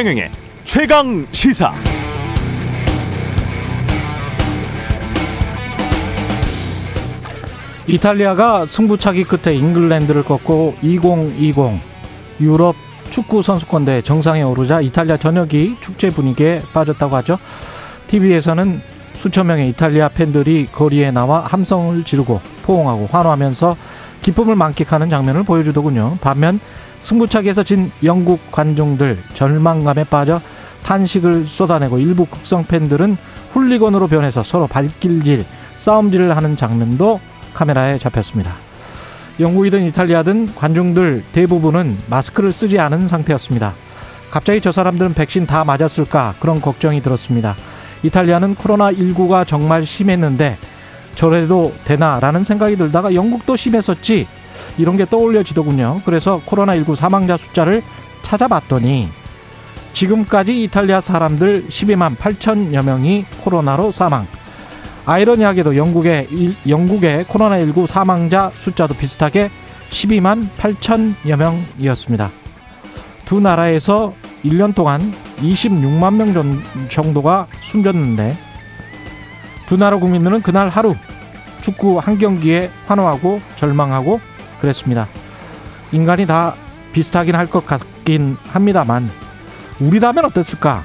최경영의 최강 시사. 이탈리아가 승부차기 끝에 잉글랜드를 꺾고 2020 유럽 축구 선수권대 정상에 오르자 이탈리아 전역이 축제 분위기에 빠졌다고 하죠. TV에서는 수천 명의 이탈리아 팬들이 거리에 나와 함성을 지르고 포옹하고 환호하면서 기쁨을 만끽하는 장면을 보여주더군요. 반면 승부차기에서 진 영국 관중들 절망감에 빠져 탄식을 쏟아내고 일부 극성 팬들은 훌리건으로 변해서 서로 발길질, 싸움질을 하는 장면도 카메라에 잡혔습니다. 영국이든 이탈리아든 관중들 대부분은 마스크를 쓰지 않은 상태였습니다. 갑자기 저 사람들은 백신 다 맞았을까 그런 걱정이 들었습니다. 이탈리아는 코로나19가 정말 심했는데 저래도 되나라는 생각이 들다가 영국도 심했었지 이런 게 떠올려지더군요. 그래서 코로나19 사망자 숫자를 찾아봤더니 지금까지 이탈리아 사람들 12만 8천여 명이 코로나로 사망. 아이러니하게도 영국의 영국의 코로나19 사망자 숫자도 비슷하게 12만 8천여 명이었습니다. 두 나라에서 1년 동안 26만 명 정도가 숨졌는데 두 나라 국민들은 그날 하루 축구 한 경기에 환호하고 절망하고 그랬습니다. 인간이 다 비슷하긴 할 것 같긴 합니다만 우리라면 어땠을까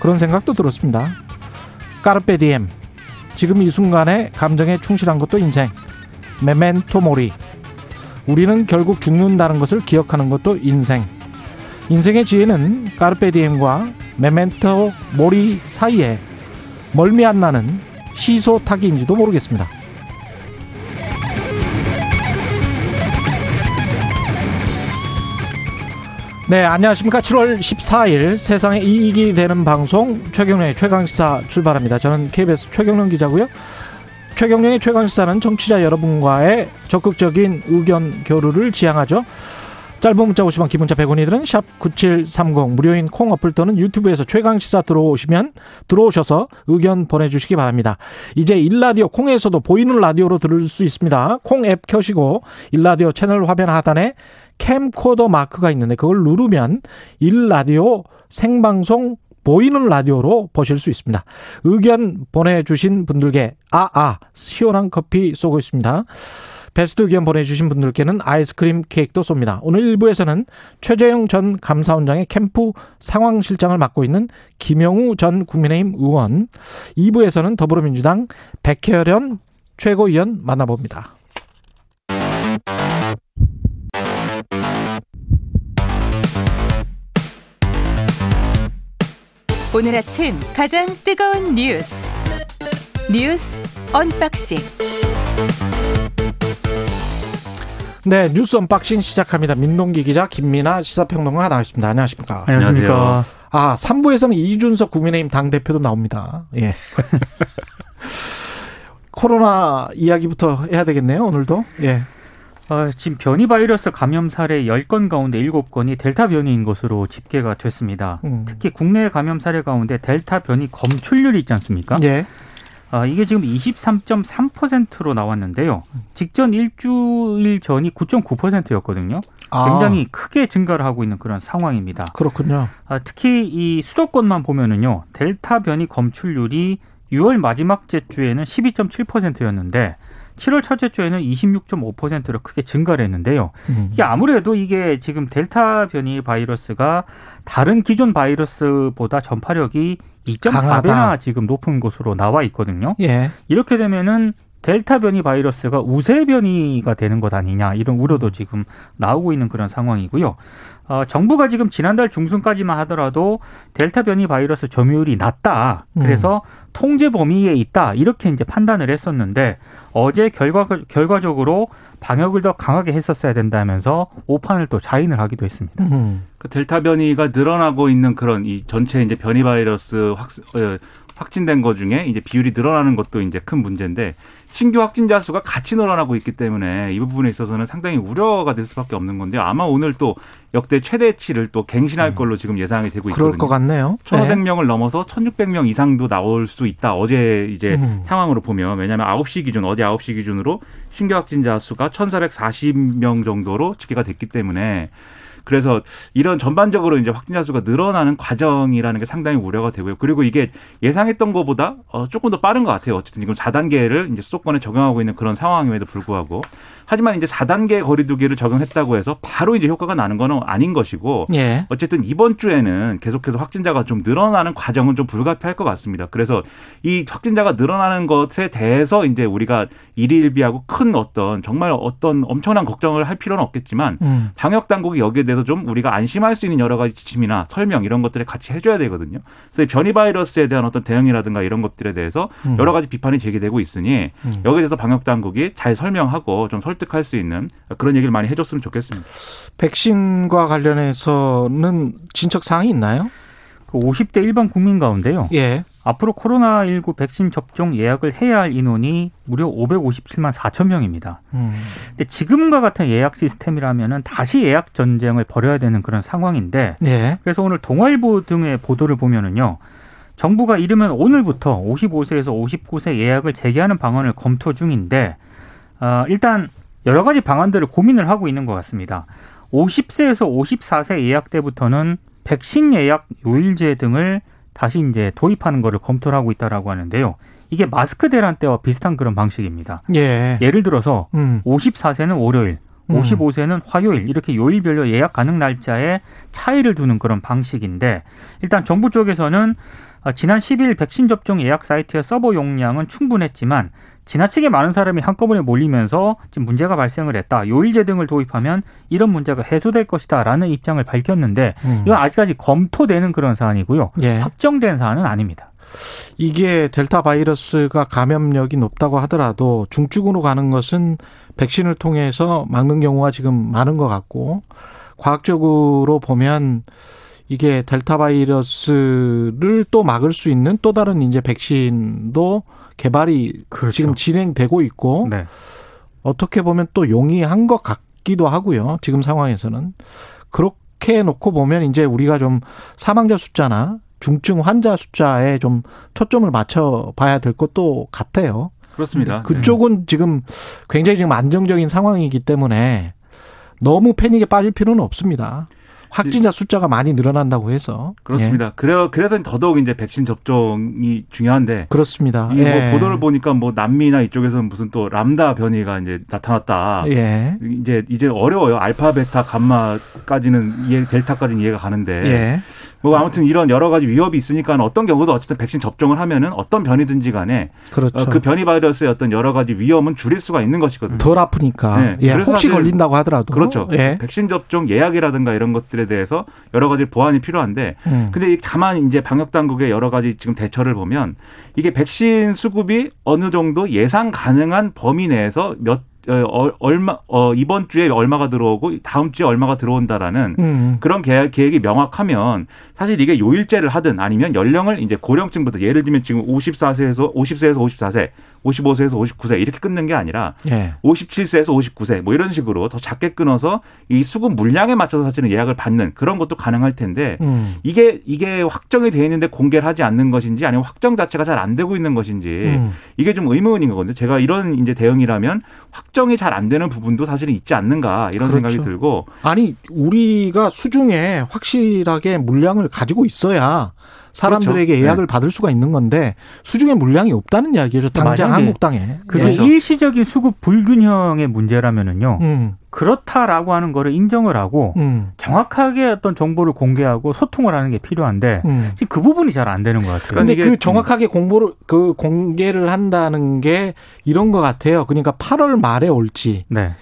그런 생각도 들었습니다. 까르페 디엠 지금 이 순간에 감정에 충실한 것도 인생 메멘토 모리 우리는 결국 죽는다는 것을 기억하는 것도 인생 인생의 지혜는 까르페 디엠과 메멘토 모리 사이에 멀미 안 나는 시소 타기인지도 모르겠습니다. 네, 안녕하십니까. 7월 14일 세상에 이익이 되는 방송 최경련의 최강시사 출발합니다. 저는 KBS 최경련 기자고요. 최경련의 최강시사는 청취자 여러분과의 적극적인 의견 교류를 지향하죠. 짧은 문자 오시면 기본자 100원이들은 샵 9730 무료인 콩 어플 또는 유튜브에서 최강시사 들어오시면 들어오셔서 의견 보내주시기 바랍니다. 이제 일라디오 콩에서도 보이는 라디오로 들을 수 있습니다. 콩 앱 켜시고 일라디오 채널 화면 하단에 캠코더 마크가 있는데 그걸 누르면 일라디오 생방송 보이는 라디오로 보실 수 있습니다. 의견 보내주신 분들께 아아 아, 시원한 커피 쏘고 있습니다. 베스트 의견 보내주신 분들께는 아이스크림 케이크도 쏩니다. 오늘 1부에서는 최재형 전 감사원장의 캠프 상황실장을 맡고 있는 김영우 전 국민의힘 의원, 2부에서는 더불어민주당 백혜련 최고위원 만나봅니다. 오늘 아침 가장 뜨거운 뉴스 뉴스 unboxing 네 뉴스 unboxing 시작합니다. 민동기 기자 김민아 시사평론가 나와있습니다. 안녕하십니까? 안녕하십니까? 아 3부에서는 이준석 국민의힘 당 대표도 나옵니다. 예. 코로나 이야기부터 해야 되겠네요, 오늘도. 예. 어, 지금 변이 바이러스 감염 사례 10건 가운데 7건이 델타 변이인 것으로 집계가 됐습니다. 음. 특히 국내 감염 사례 가운데 델타 변이 검출률이 있지 않습니까? 예. 아, 이게 지금 23.3%로 나왔는데요. 직전 일주일 전이 9.9%였거든요. 아. 굉장히 크게 증가를 하고 있는 그런 상황입니다. 그렇군요. 아, 특히 이 수도권만 보면은요. 델타 변이 검출률이 6월 마지막 주에는 12.7%였는데 7월 첫째 주에는 26.5%로 크게 증가를 했는데요. 음. 이게 아무래도 이게 지금 델타 변이 바이러스가 다른 기존 바이러스보다 전파력이 2.4배나 지금 높은 것으로 나와 있거든요. 예. 이렇게 되면은 델타 변이 바이러스가 우세 변이가 되는 것 아니냐 이런 우려도 지금 나오고 있는 그런 상황이고요. 어, 정부가 지금 지난달 중순까지만 하더라도 델타 변이 바이러스 점유율이 낮다. 그래서 음. 통제 범위에 있다. 이렇게 이제 판단을 했었는데 어제 결과 결과적으로 방역을 더 강하게 했었어야 된다면서 오판을 또 자인을 하기도 했습니다. 음. 그 델타 변이가 늘어나고 있는 그런 이 전체 이제 변이 바이러스 확 어, 확진된 것 중에 이제 비율이 늘어나는 것도 이제 큰 문제인데 신규 확진자 수가 같이 늘어나고 있기 때문에 이 부분에 있어서는 상당히 우려가 될 수밖에 없는 건데요. 아마 오늘 또 역대 최대치를 또 갱신할 음. 걸로 지금 예상이 되고 있거든요. 그럴 것 같네요. 1,500명을 네. 넘어서 1,600명 이상도 나올 수 있다. 어제 이제 음. 상황으로 보면 왜냐하면 9시 기준 어제 9시 기준으로 신규 확진자 수가 1,440명 정도로 집계가 됐기 때문에 그래서 이런 전반적으로 이제 확진자 수가 늘어나는 과정이라는 게 상당히 우려가 되고요. 그리고 이게 예상했던 것보다 어, 조금 더 빠른 것 같아요. 어쨌든 지금 4단계를 이제 수도권에 적용하고 있는 그런 상황임에도 불구하고 하지만 이제 4단계 거리두기를 적용했다고 해서 바로 이제 효과가 나는 거는 아닌 것이고 예. 어쨌든 이번 주에는 계속해서 확진자가 좀 늘어나는 과정은 좀 불가피할 것 같습니다. 그래서 이 확진자가 늘어나는 것에 대해서 이제 우리가 일희일비하고 큰 어떤 정말 어떤 엄청난 걱정을 할 필요는 없겠지만 음. 방역 당국이 여기에 대해서 좀 우리가 안심할 수 있는 여러 가지 지침이나 설명 이런 것들을 같이 해줘야 되거든요. 그래서 이 변이 바이러스에 대한 어떤 대응이라든가 이런 것들에 대해서 음. 여러 가지 비판이 제기되고 있으니 음. 여기에 대해서 방역 당국이 잘 설명하고 좀 설 득할 수 있는 그런 얘기를 많이 해줬으면 좋겠습니다. 백신과 관련해서는 진척 사항이 있나요? 그 50대 일반 국민 가운데요. 예. 앞으로 코로나19 백신 접종 예약을 해야 할 인원이 무려 557만 4천 명입니다. 음. 근데 지금과 같은 예약 시스템이라면은 다시 예약 전쟁을 벌여야 되는 그런 상황인데 예. 그래서 오늘 동아일보 등의 보도를 보면은요. 정부가 이르면 오늘부터 55세에서 59세 예약을 재개하는 방안을 검토 중인데 어, 일단 여러 가지 방안들을 고민을 하고 있는 것 같습니다. 50세에서 54세 예약 때부터는 백신 예약 요일제 등을 다시 이제 도입하는 것을 검토를 하고 있다라고 하는데요. 이게 마스크 대란 때와 비슷한 그런 방식입니다. 예. 예를 들어서 음. 54세는 월요일, 음. 55세는 화요일 이렇게 요일별로 예약 가능 날짜에 차이를 두는 그런 방식인데 일단 정부 쪽에서는 어, 지난 10일 백신 접종 예약 사이트의 서버 용량은 충분했지만 지나치게 많은 사람이 한꺼번에 몰리면서 지금 문제가 발생을 했다. 요일제 등을 도입하면 이런 문제가 해소될 것이다라는 입장을 밝혔는데 음. 이건 아직까지 검토되는 그런 사안이고요. 예. 확정된 사안은 아닙니다. 이게 델타 바이러스가 감염력이 높다고 하더라도 중증으로 가는 것은 백신을 통해서 막는 경우가 지금 많은 것 같고 과학적으로 보면 이게 델타 바이러스를 또 막을 수 있는 또 다른 이제 백신도 개발이 지금 진행되고 있고 네. 어떻게 보면 또 용이한 것 같기도 하고요. 지금 상황에서는 그렇게 놓고 보면 이제 우리가 좀 사망자 숫자나 중증 환자 숫자에 좀 초점을 맞춰 봐야 될 것도 같아요. 그렇습니다. 그쪽은 지금 굉장히 지금 안정적인 상황이기 때문에 너무 패닉에 빠질 필요는 없습니다. 확진자 숫자가 많이 늘어난다고 해서 그렇습니다. 그래 그래서 더더욱 이제 백신 접종이 중요한데 예, 그렇습니다. 이뭐 예. 보도를 보니까 뭐 남미나 이쪽에서는 무슨 또 람다 변이가 이제 나타났다. 예. 이제 이제 어려워요. 알파, 베타, 감마까지는 이해, 델타까지는 이해가 가는데 예. 뭐 아무튼 이런 여러 가지 위협이 있으니까 어떤 경우도 어쨌든 백신 접종을 하면은 어떤 변이든지 간에 그렇죠. 어, 그 변이 바이러스의 어떤 여러 가지 위험은 줄일 수가 있는 것이거든요. 덜 아프니까. 네. 예. 혹시 걸린다고 하더라도. 그렇죠. 예. 백신 접종 예약이라든가 이런 것들에 대해서 여러 가지 보완이 필요한데 음. 근데 이 다만 이제 방역 당국의 여러 가지 지금 대처를 보면 이게 백신 수급이 어느 정도 예상 가능한 범위 내에서 몇 어, 어, 얼마 어, 이번 주에 얼마가 들어오고 다음 주에 얼마가 들어온다라는 음. 그런 계획, 계획이 명확하면 사실 이게 요일제를 하든 아니면 연령을 이제 고령층부터 예를 들면 지금 54세에서 50세에서 54세, 55세에서 59세 이렇게 끊는 게 아니라 예. 57세에서 59세 뭐 이런 식으로 더 작게 끊어서 이 수급 물량에 맞춰서 사실은 예약을 받는 그런 것도 가능할 텐데 음. 이게 이게 확정이 돼 있는데 공개를 하지 않는 것인지 아니면 확정 자체가 잘 안 되고 있는 것인지 음. 이게 좀 의문인 거거든요. 제가 이런 이제 대응이라면 확정이 잘 안 되는 부분도 사실은 있지 않는가 이런 그렇죠. 생각이 들고 아니 우리가 수중에 확실하게 물량을 가지고 있어야 사람들에게 그렇죠. 예약을 받을 수가 있는 건데 수중에 물량이 없다는 이야기죠. 당장 만약에 한국 땅에. 그게 그렇죠. 일시적인 수급 불균형의 문제라면은요. 음, 그렇다라고 하는 거를 인정을 하고 음, 정확하게 어떤 정보를 공개하고 소통을 하는 게 필요한데 음. 지금 그 부분이 잘 안 되는 것 같아요. 근데 그 좀- 정확하게 공보를 그 공개를 한다는 게 이런 것 같아요. 그러니까 8월 말에 올지 네.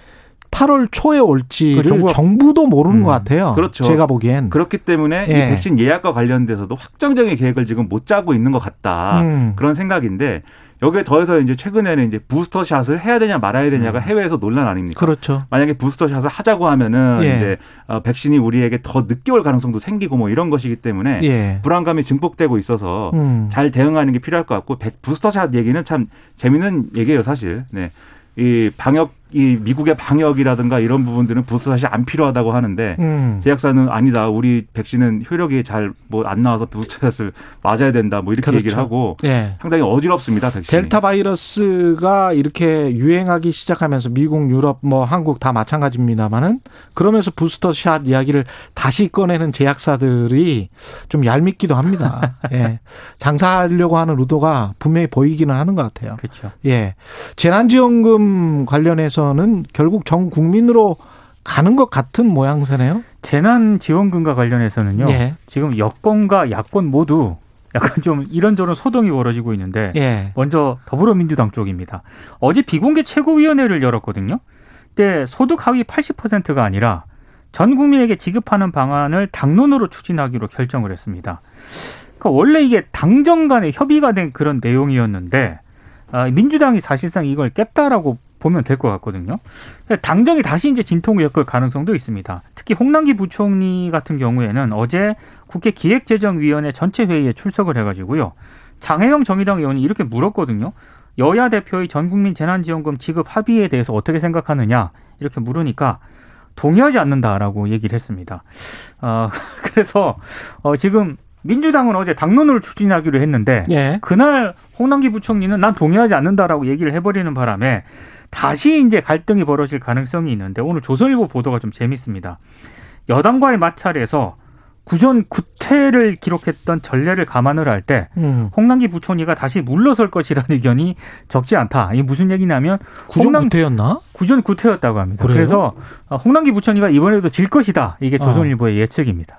8월 초에 올지를 그 정부도 모르는 음, 것 같아요. 그렇죠. 제가 보기엔. 그렇기 때문에 예. 이 백신 예약과 관련돼서도 확정적인 계획을 지금 못 짜고 있는 것 같다 음. 그런 생각인데 여기에 더해서 이제 최근에는 이제 부스터 샷을 해야 되냐 말아야 되냐가 음. 해외에서 논란 아닙니까? 그렇죠. 만약에 부스터 샷을 하자고 하면은 예. 이제 어, 백신이 우리에게 더 늦게 올 가능성도 생기고 뭐 이런 것이기 때문에 예. 불안감이 증폭되고 있어서 음. 잘 대응하는 게 필요할 것 같고 백- 부스터샷 얘기는 참 재밌는 얘기예요 사실. 네. 이 방역 이 미국의 방역이라든가 이런 부분들은 부스샷이 안 필요하다고 하는데 음. 제약사는 아니다. 우리 백신은 효력이 잘 뭐 안 나와서 부스샷을 맞아야 된다. 뭐 이렇게 그렇죠. 얘기를 하고 예. 상당히 어지럽습니다. 백신이. 델타 바이러스가 이렇게 유행하기 시작하면서 미국, 유럽, 뭐 한국 다 마찬가지입니다만은 그러면서 부스터샷 이야기를 다시 꺼내는 제약사들이 좀 얄밉기도 합니다. 예. 장사하려고 하는 의도가 분명히 보이기는 하는 것 같아요. 그렇죠. 예. 재난지원금 관련해서 는 결국 전 국민으로 가는 것 같은 모양새네요. 재난 지원금과 관련해서는요. 예. 지금 여권과 야권 모두 약간 좀 이런저런 소동이 벌어지고 있는데 예. 먼저 더불어민주당 쪽입니다. 어제 비공개 최고위원회를 열었거든요. 근데 소득 하위 80%가 아니라 전 국민에게 지급하는 방안을 당론으로 추진하기로 결정을 했습니다. 그러니까 원래 이게 당정 간에 협의가 된 그런 내용이었는데 아, 민주당이 사실상 이걸 깼다라고 보면 될 것 같거든요. 당정이 다시 이제 진통을 엮을 가능성도 있습니다. 특히 홍남기 부총리 같은 경우에는 어제 국회 기획재정위원회 전체 회의에 출석을 해가지고요. 장혜영 정의당 의원이 이렇게 물었거든요. 여야 대표의 전국민 재난지원금 지급 합의에 대해서 어떻게 생각하느냐 이렇게 물으니까 동의하지 않는다라고 얘기를 했습니다. 어, 그래서 어, 지금 민주당은 어제 당론으로 추진하기로 했는데 예. 그날 홍남기 부총리는 난 동의하지 않는다라고 얘기를 해버리는 바람에 다시 이제 갈등이 벌어질 가능성이 있는데 오늘 조선일보 보도가 좀 재밌습니다. 여당과의 마찰에서 구전 구태를 기록했던 전례를 감안을 할때 음. 홍남기 부총리가 다시 물러설 것이라는 의견이 적지 않다. 이게 무슨 얘기냐면 홍남- 구태였나? 구전 구태였다고 합니다. 그래요? 그래서 홍남기 부총리가 이번에도 질 것이다. 이게 어. 조선일보의 예측입니다.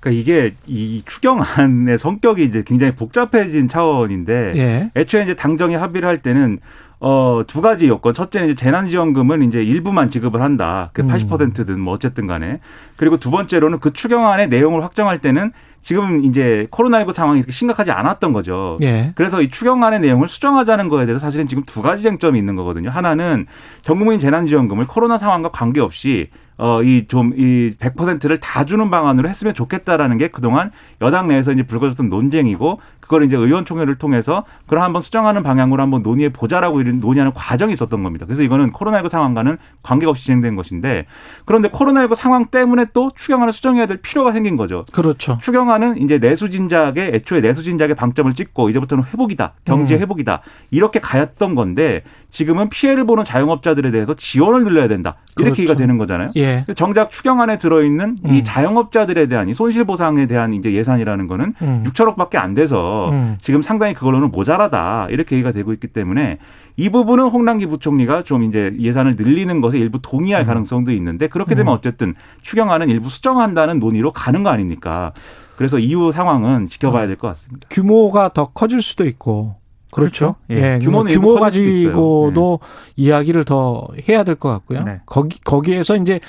그러니까 이게 이 추경안의 성격이 이제 굉장히 복잡해진 차원인데 예. 애초에 이제 당정이 합의를 할 때는 어, 두 가지 요건. 첫째는 이제 재난지원금은 이제 일부만 지급을 한다. 그 음. 80%든 뭐 어쨌든 간에. 그리고 두 번째로는 그 추경안의 내용을 확정할 때는 지금 이제 코로나19 상황이 이렇게 심각하지 않았던 거죠. 예. 그래서 이 추경안의 내용을 수정하자는 거에 대해서 사실은 지금 두 가지 쟁점이 있는 거거든요. 하나는 전국민 재난지원금을 코로나 상황과 관계없이 어, 이 좀, 이 100%를 다 주는 방안으로 했으면 좋겠다라는 게 그동안 여당 내에서 이제 불거졌던 논쟁이고, 그걸 이제 의원총회를 통해서 그걸 한번 수정하는 방향으로 한번 논의해 보자라고 이런 논의하는 과정이 있었던 겁니다. 그래서 이거는 코로나19 상황과는 관계없이 진행된 것인데, 그런데 코로나19 상황 때문에 또 추경안을 수정해야 될 필요가 생긴 거죠. 그렇죠. 추경안은 이제 내수 진작에 애초에 내수 진작에 방점을 찍고 이제부터는 회복이다, 경제 음. 회복이다 이렇게 가였던 건데 지금은 피해를 보는 자영업자들에 대해서 지원을 늘려야 된다 이렇게 그렇죠. 얘기가 되는 거잖아요. 예. 정작 추경안에 들어있는 음. 이 자영업자들에 대한 이 손실보상에 대한 이제 예산이라는 거는 음. 6천억밖에 안 돼서 음. 지금 상당히 그걸로는 모자라다 이렇게 얘기가 되고 있기 때문에 이 부분은 홍남기 부총리가 좀 이제 예산을 늘리는 것에 일부 동의할 가능성도 있는데 그렇게 되면 음. 어쨌든 추경안은 일부 수정한다는 논의로 가는 거 아닙니까? 그래서 이후 상황은 지켜봐야 될 것 같습니다. 규모가 더 커질 수도 있고. 그렇죠. 그렇죠. 예. 예. 규모는 규모 있어요. 가지고도 이야기를 더 해야 될 것 같고요. 네. 거기 거기에서 이제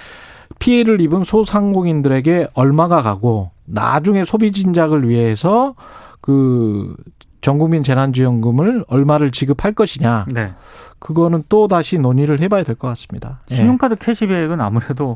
피해를 입은 소상공인들에게 얼마가 가고 나중에 소비 진작을 위해서 그 전국민 재난지원금을 얼마를 지급할 것이냐. 네. 그거는 또 다시 논의를 해봐야 될 것 같습니다. 예. 신용카드 캐시백은 아무래도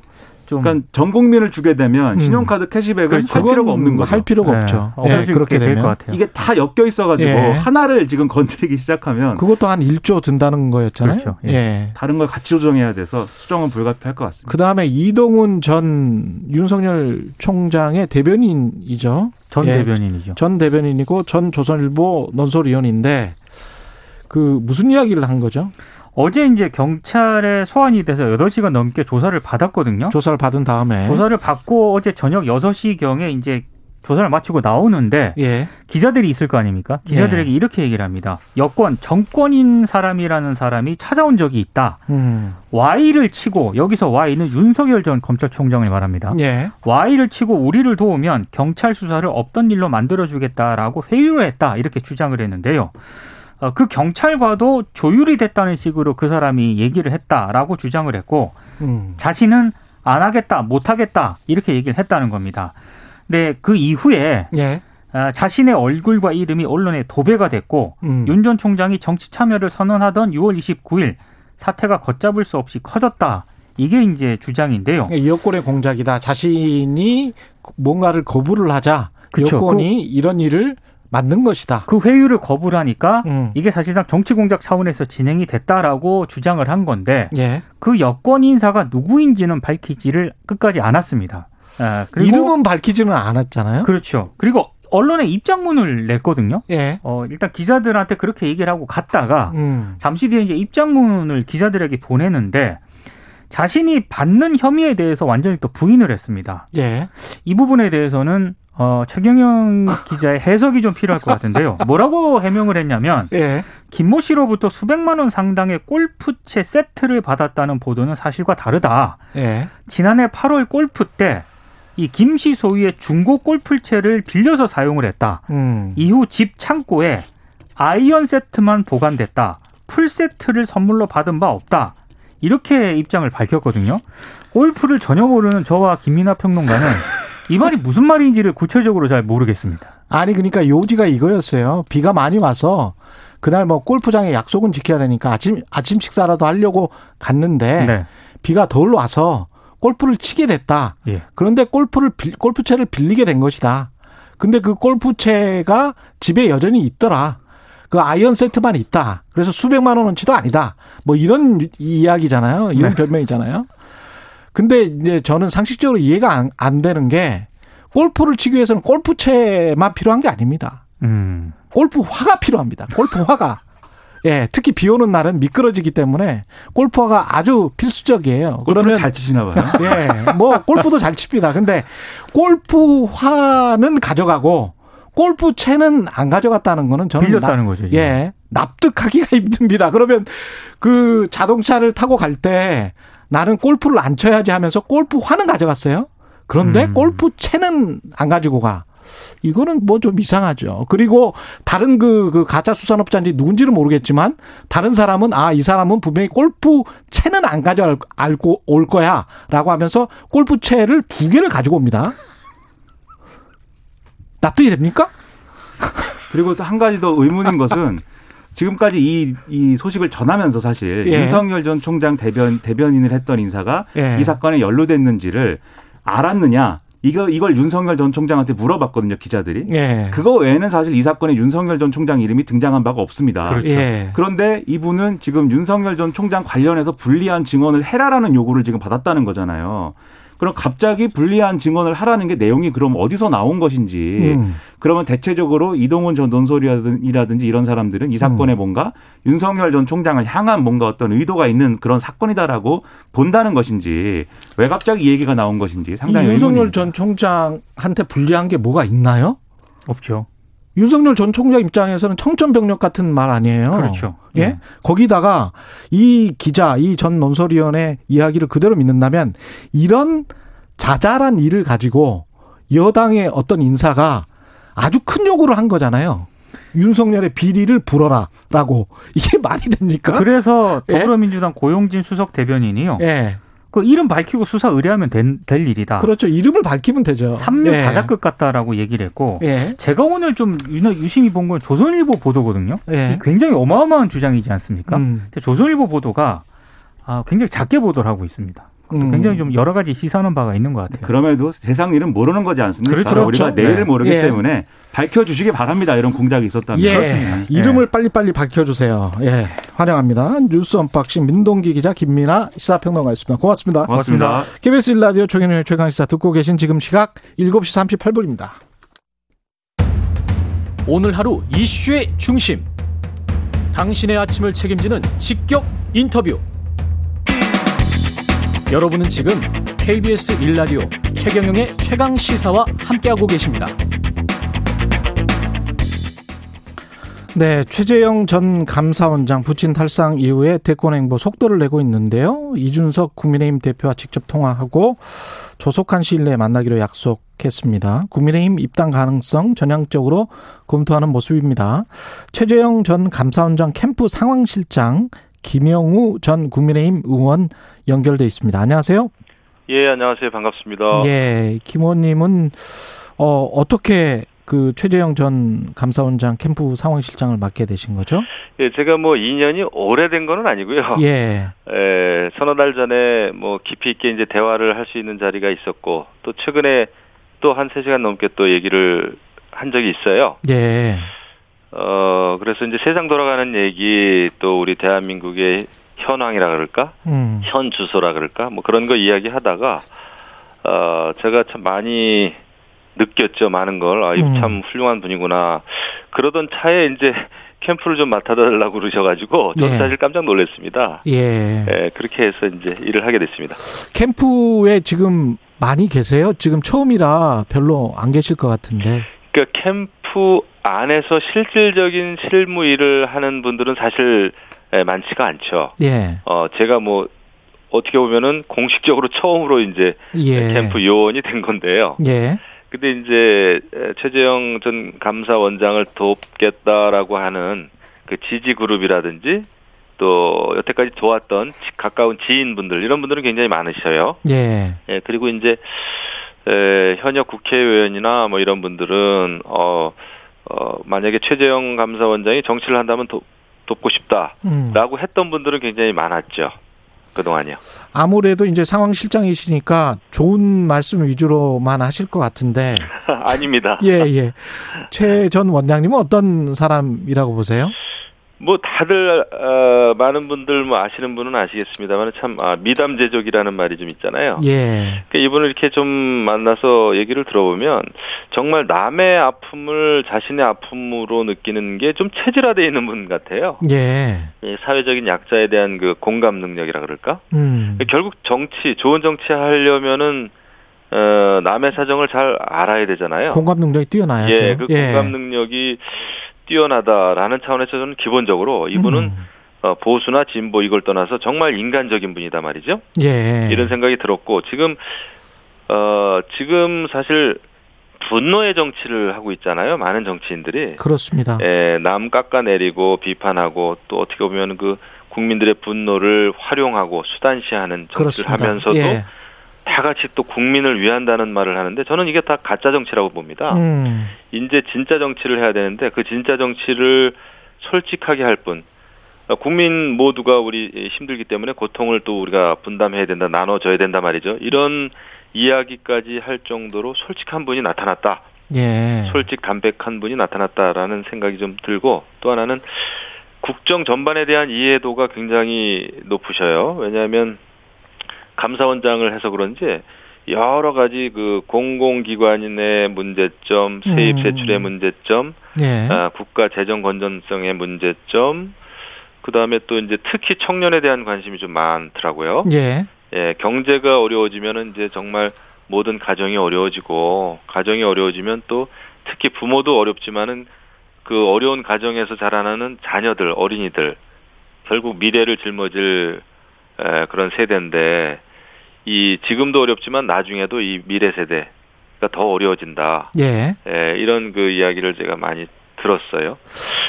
좀 그러니까 전 국민을 주게 되면 음. 신용카드 캐시백을 그렇죠. 할 필요가 없는 거죠. 할 필요가 네. 없죠. 어, 예, 그래서 그렇게 될것 되면 같아요. 이게 다 엮여 있어가지고 예. 하나를 지금 건드리기 시작하면 그것도 한 1조 든다는 거였잖아요. 그렇죠. 예. 예. 다른 걸 같이 조정해야 돼서 수정은 불가피할 것 같습니다. 그 다음에 이동훈 전 윤석열 총장의 대변인이죠. 전 예. 대변인이죠. 전 대변인이고 전 조선일보 논설위원인데 그 무슨 이야기를 한 거죠? 어제 이제 경찰에 소환이 돼서 8시간 넘게 조사를 받았거든요. 조사를 받은 다음에 조사를 받고 어제 저녁 6시경에 이제 조사를 마치고 나오는데 예. 기자들이 있을 거 아닙니까? 기자들에게 예. 이렇게 얘기를 합니다. 여권 정권인 사람이라는 사람이 찾아온 적이 있다. 음. Y를 치고 여기서 Y는 윤석열 전 검찰총장을 말합니다. 예. Y를 치고 우리를 도우면 경찰 수사를 없던 일로 만들어주겠다라고 회유를 했다 이렇게 주장을 했는데요. 어, 그 경찰과도 조율이 됐다는 식으로 그 사람이 얘기를 했다라고 주장을 했고 음. 자신은 안 하겠다, 못 하겠다 이렇게 얘기를 했다는 겁니다. 근데 그 이후에 예. 아, 자신의 얼굴과 이름이 언론에 도배가 됐고 음. 윤전 총장이 정치 참여를 선언하던 6월 29일 사태가 걷잡을 수 없이 커졌다. 이게 이제 주장인데요. 이 여권의 공작이다. 자신이 뭔가를 거부를 하자. 그쵸. 여권이 이런 일을 만든 것이다. 그 회유를 거부를 하니까 음. 이게 사실상 정치 공작 차원에서 진행이 됐다라고 주장을 한 건데 예. 그 여권 인사가 누구인지는 밝히지를 끝까지 않았습니다. 아, 이름은 밝히지는 않았잖아요. 그렇죠. 그리고 언론에 입장문을 냈거든요. 예. 어, 일단 기자들한테 그렇게 얘기를 하고 갔다가 음. 잠시 뒤에 이제 입장문을 기자들에게 보내는데 자신이 받는 혐의에 대해서 완전히 또 부인을 했습니다. 예. 이 부분에 대해서는 어, 최경영 기자의 해석이 좀 필요할 것 같은데요. 뭐라고 해명을 했냐면 예. 김모 씨로부터 수백만 원 상당의 골프채 세트를 받았다는 보도는 사실과 다르다. 예. 지난해 8월 골프 때 이 김 씨 소유의 중고 골프채를 빌려서 사용을 했다. 음. 이후 집 창고에 아이언 세트만 보관됐다. 풀 세트를 선물로 받은 바 없다. 이렇게 입장을 밝혔거든요. 골프를 전혀 모르는 저와 김민아 평론가는 이 말이 무슨 말인지를 구체적으로 잘 모르겠습니다. 아니 그러니까 요지가 이거였어요. 비가 많이 와서 그날 뭐 골프장에 약속은 지켜야 되니까 아침 아침 식사라도 하려고 갔는데 네. 비가 덜 와서 골프를 치게 됐다. 예. 그런데 골프를 빌- 골프채를 빌리게 된 것이다. 근데 그 골프채가 집에 여전히 있더라. 그 아이언 세트만 있다. 그래서 수백만 원어치도 아니다. 뭐 이런 이- 이야기잖아요. 이런 네. 변명이잖아요. 근데 이제 저는 상식적으로 이해가 안, 안 되는 게 골프를 치기 위해서는 골프채만 필요한 게 아닙니다. 음. 골프화가 필요합니다. 골프화가. 예, 특히 비 오는 날은 미끄러지기 때문에 골프화가 아주 필수적이에요. 그러면 잘 치시나 봐요. 예, 뭐 골프도 잘 칩니다. 근데 골프화는 가져가고 골프채는 안 가져갔다는 거는 저는 빌렸다는 나- 거죠. 지금. 예, 납득하기가 힘듭니다. 그러면 그 자동차를 타고 갈 때 나는 골프를 안 쳐야지 하면서 골프화는 가져갔어요. 그런데 음. 골프채는 안 가지고 가. 이거는 뭐 좀 이상하죠. 그리고 다른 그, 그 가짜 수산업자인지 누군지는 모르겠지만 다른 사람은 아, 이 사람은 분명히 골프 채는 안 가져 알고 올 거야 라고 하면서 골프 채를 두 개를 가지고 옵니다. 납득이 됩니까? 그리고 또 한 가지 더 의문인 것은 지금까지 이, 이 소식을 전하면서 사실 예. 윤석열 전 총장 대변 대변인을 했던 인사가 예. 이 사건에 연루됐는지를 알았느냐 이거 이걸 윤석열 전 총장한테 물어봤거든요 기자들이. 예. 그거 외에는 사실 이 사건에 윤석열 전 총장 이름이 등장한 바가 없습니다. 그렇죠. 예. 그런데 이분은 지금 윤석열 전 총장 관련해서 불리한 증언을 해라라는 요구를 지금 받았다는 거잖아요. 그럼 갑자기 불리한 증언을 하라는 게 내용이 그럼 어디서 나온 것인지 음. 그러면 대체적으로 이동훈 전 논설이라든지 이런 사람들은 이 음. 사건에 뭔가 윤석열 전 총장을 향한 뭔가 어떤 의도가 있는 그런 사건이다라고 본다는 것인지 왜 갑자기 이 얘기가 나온 것인지 이 상당히 윤석열 의문입니다. 전 총장한테 불리한 게 뭐가 있나요? 없죠. 윤석열 전 총장 입장에서는 청천벽력 같은 말 아니에요. 그렇죠. 예? 예. 거기다가 이 기자, 이 전 논설위원의 이야기를 그대로 믿는다면 이런 자잘한 일을 가지고 여당의 어떤 인사가 아주 큰 요구를 한 거잖아요. 윤석열의 비리를 불어라라고 이게 말이 됩니까? 그래서 예? 더불어민주당 고용진 수석 대변인이요. 예, 그 이름 밝히고 수사 의뢰하면 된- 될 일이다. 그렇죠. 이름을 밝히면 되죠. 3류 예. 자작극 같다라고 얘기를 했고 예, 제가 오늘 좀 유- 유심히 본 건 조선일보 보도거든요. 예. 굉장히 어마어마한 주장이지 않습니까? 음, 조선일보 보도가 아, 굉장히 작게 보도를 하고 있습니다. 음. 굉장히 좀 여러 가지 시사하는 바가 있는 것 같아요. 그럼에도 세상 일은 모르는 거지 않습니까? 그렇죠. 우리가 그렇죠. 내일을 네. 모르기 예. 때문에 밝혀주시기 바랍니다. 이런 공작이 있었다면. 예, 그렇습니다. 이름을 빨리빨리 밝혀주세요. 예, 환영합니다. 뉴스 unboxing 민동기 기자 김민아 시사평론가였습니다. 고맙습니다. 고맙습니다. KBS 1라디오 최경영의 최강시사 듣고 계신 지금 시각 7시 38분입니다. 오늘 하루 이슈의 중심. 당신의 아침을 책임지는 직격 인터뷰. 여러분은 지금 KBS 1라디오 최경영의 최강 시사와 함께하고 계십니다. 네, 최재형 전 감사원장 부친 탈상 이후에 대권 행보 속도를 내고 있는데요. 이준석 국민의힘 대표와 직접 통화하고 조속한 시일 내에 만나기로 약속했습니다. 국민의힘 입당 가능성 전향적으로 검토하는 모습입니다. 최재형 전 감사원장 캠프 상황실장 김영우 전 국민의힘 의원 연결돼 있습니다. 안녕하세요. 예, 안녕하세요. 반갑습니다. 예, 김 의원님은 어, 어떻게 그 최재형 전 감사원장 캠프 상황실장을 맡게 되신 거죠? 예, 제가 뭐 2년이 오래된 거는 아니고요. 예. 에, 서너 달 전에 뭐 깊이 있게 이제 대화를 할 수 있는 자리가 있었고 또 최근에 또한 3시간 넘게 또 얘기를 한 적이 있어요. 예. 어, 그래서 이제 세상 돌아가는 얘기 또 우리 대한민국의 현황이라 그럴까? 음. 현 주소라 그럴까? 뭐 그런 거 이야기 하다가 어, 제가 참 많이 느꼈죠. 많은 걸. 아, 이거 음. 참 훌륭한 분이구나. 그러던 차에 이제 캠프를 좀 맡아달라고 그러셔가지고 저는 예. 사실 깜짝 놀랐습니다. 예. 예, 그렇게 해서 이제 일을 하게 됐습니다. 캠프에 지금 많이 계세요? 지금 처음이라 별로 안 계실 것 같은데. 그러니까 캠프 안에서 실질적인 실무 일을 하는 분들은 사실 예, 많지가 않죠. 예. 어, 제가 뭐 어떻게 보면은 공식적으로 처음으로 이제 예. 캠프 요원이 된 건데요. 예. 근데 이제 에, 최재형 전 감사원장을 돕겠다라고 하는 그 지지 그룹이라든지 또 여태까지 도왔던 지- 가까운 지인분들 이런 분들은 굉장히 많으셔요. 예. 예, 그리고 이제 에, 현역 국회의원이나 뭐 이런 분들은 어, 어 만약에 최재형 감사원장이 정치를 한다면 도, 돕고 싶다라고 음. 했던 분들은 굉장히 많았죠. 그동안이요. 아무래도 이제 상황 실장이시니까 좋은 말씀 위주로만 하실 것 같은데. 아닙니다. 예, 예. 최 전 원장님은 어떤 사람이라고 보세요? 뭐 다들 어, 많은 분들 뭐 아시는 분은 아시겠습니다만 참 아, 미담제족이라는 말이 좀 있잖아요. 예. 그러니까 이분을 이렇게 좀 만나서 얘기를 들어보면 정말 남의 아픔을 자신의 아픔으로 느끼는 게 좀 체질화되어 있는 분 같아요. 예. 이 사회적인 약자에 대한 그 공감 능력이라 그럴까? 음. 결국 정치, 좋은 정치 하려면은 어, 남의 사정을 잘 알아야 되잖아요. 공감 능력이 뛰어나야죠. 예, 그 공감 능력이 뛰어나다라는 차원에서 저는 기본적으로 이분은 음. 어, 보수나 진보 이걸 떠나서 정말 인간적인 분이다 말이죠. 예. 이런 생각이 들었고 지금 어 지금 사실 분노의 정치를 하고 있잖아요. 많은 정치인들이 그렇습니다. 예, 남 깎아내리고 비판하고 또 어떻게 보면 그 국민들의 분노를 활용하고 수단시하는 정치를 그렇습니다. 하면서도 예. 다 같이 또 국민을 위한다는 말을 하는데 저는 이게 다 가짜 정치라고 봅니다. 음. 이제 진짜 정치를 해야 되는데 그 진짜 정치를 솔직하게 할 뿐. 어, 국민 모두가 우리 힘들기 때문에 고통을 또 우리가 분담해야 된다, 나눠줘야 된다 말이죠. 이런 이야기까지 할 정도로 솔직한 분이 나타났다. 예. 솔직 담백한 분이 나타났다라는 생각이 좀 들고 또 하나는 국정 전반에 대한 이해도가 굉장히 높으셔요. 왜냐하면 감사원장을 해서 그런지 여러 가지 그 공공기관의 문제점, 세입 음. 세출의 문제점, 예. 아, 국가 재정 건전성의 문제점, 그 다음에 또 이제 특히 청년에 대한 관심이 좀 많더라고요. 예. 예, 경제가 어려워지면은 이제 정말 모든 가정이 어려워지고 가정이 어려워지면 또 특히 부모도 어렵지만은 그 어려운 가정에서 자라나는 자녀들, 어린이들 결국 미래를 짊어질 에, 그런 세대인데 이 지금도 어렵지만 나중에도 이 미래 세대가 더 어려워진다. 예. 예, 이런 그 이야기를 제가 많이 들었어요.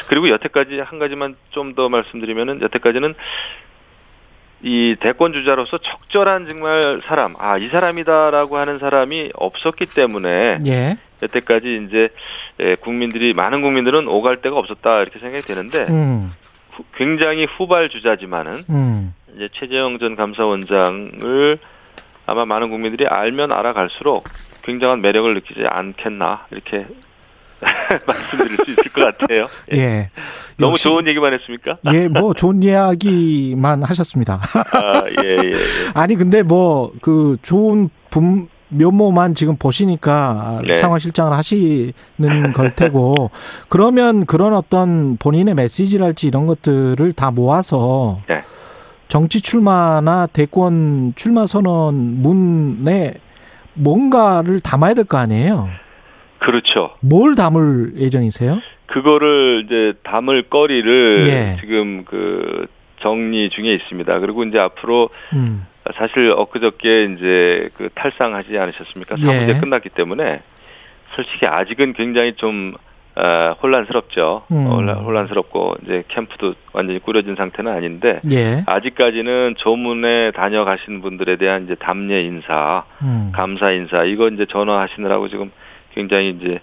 그리고 여태까지 한 가지만 좀 더 말씀드리면은 여태까지는 이 대권 주자로서 적절한 정말 사람, 아, 이 사람이다라고 하는 사람이 없었기 때문에 예. 여태까지 이제 예, 국민들이 많은 국민들은 오갈 데가 없었다 이렇게 생각이 되는데 음. 후- 굉장히 후발 주자지만은 음. 이제 최재형 전 감사원장을 아마 많은 국민들이 알면 알아갈수록 굉장한 매력을 느끼지 않겠나 이렇게 말씀드릴 수 있을 것 같아요. 예. 예. 너무 역시- 좋은 얘기만 했습니까? 예, 뭐 좋은 이야기만 하셨습니다. 아, 예, 예, 예. 아니 근데 뭐 그 좋은 분 면모만 지금 보시니까 네. 상황 실장을 하시는 걸 테고 그러면 그런 어떤 본인의 메시지랄지 이런 것들을 다 모아서 네. 정치 출마나 대권 출마 선언 문에 뭔가를 담아야 될 거 아니에요. 그렇죠. 뭘 담을 예정이세요? 그거를 이제 담을 거리를 예. 지금 그 정리 중에 있습니다. 그리고 이제 앞으로 음. 사실 엊그저께 이제 그 탈상하지 않으셨습니까? 예. 사무제 끝났기 때문에 솔직히 아직은 굉장히 좀 어, 혼란스럽죠. 음. 어, 혼란, 혼란스럽고 이제 캠프도 완전히 꾸려진 상태는 아닌데 예. 아직까지는 조문에 다녀가신 분들에 대한 이제 담례 인사, 음. 감사 인사 이거 이제 전화하시느라고 지금 굉장히 이제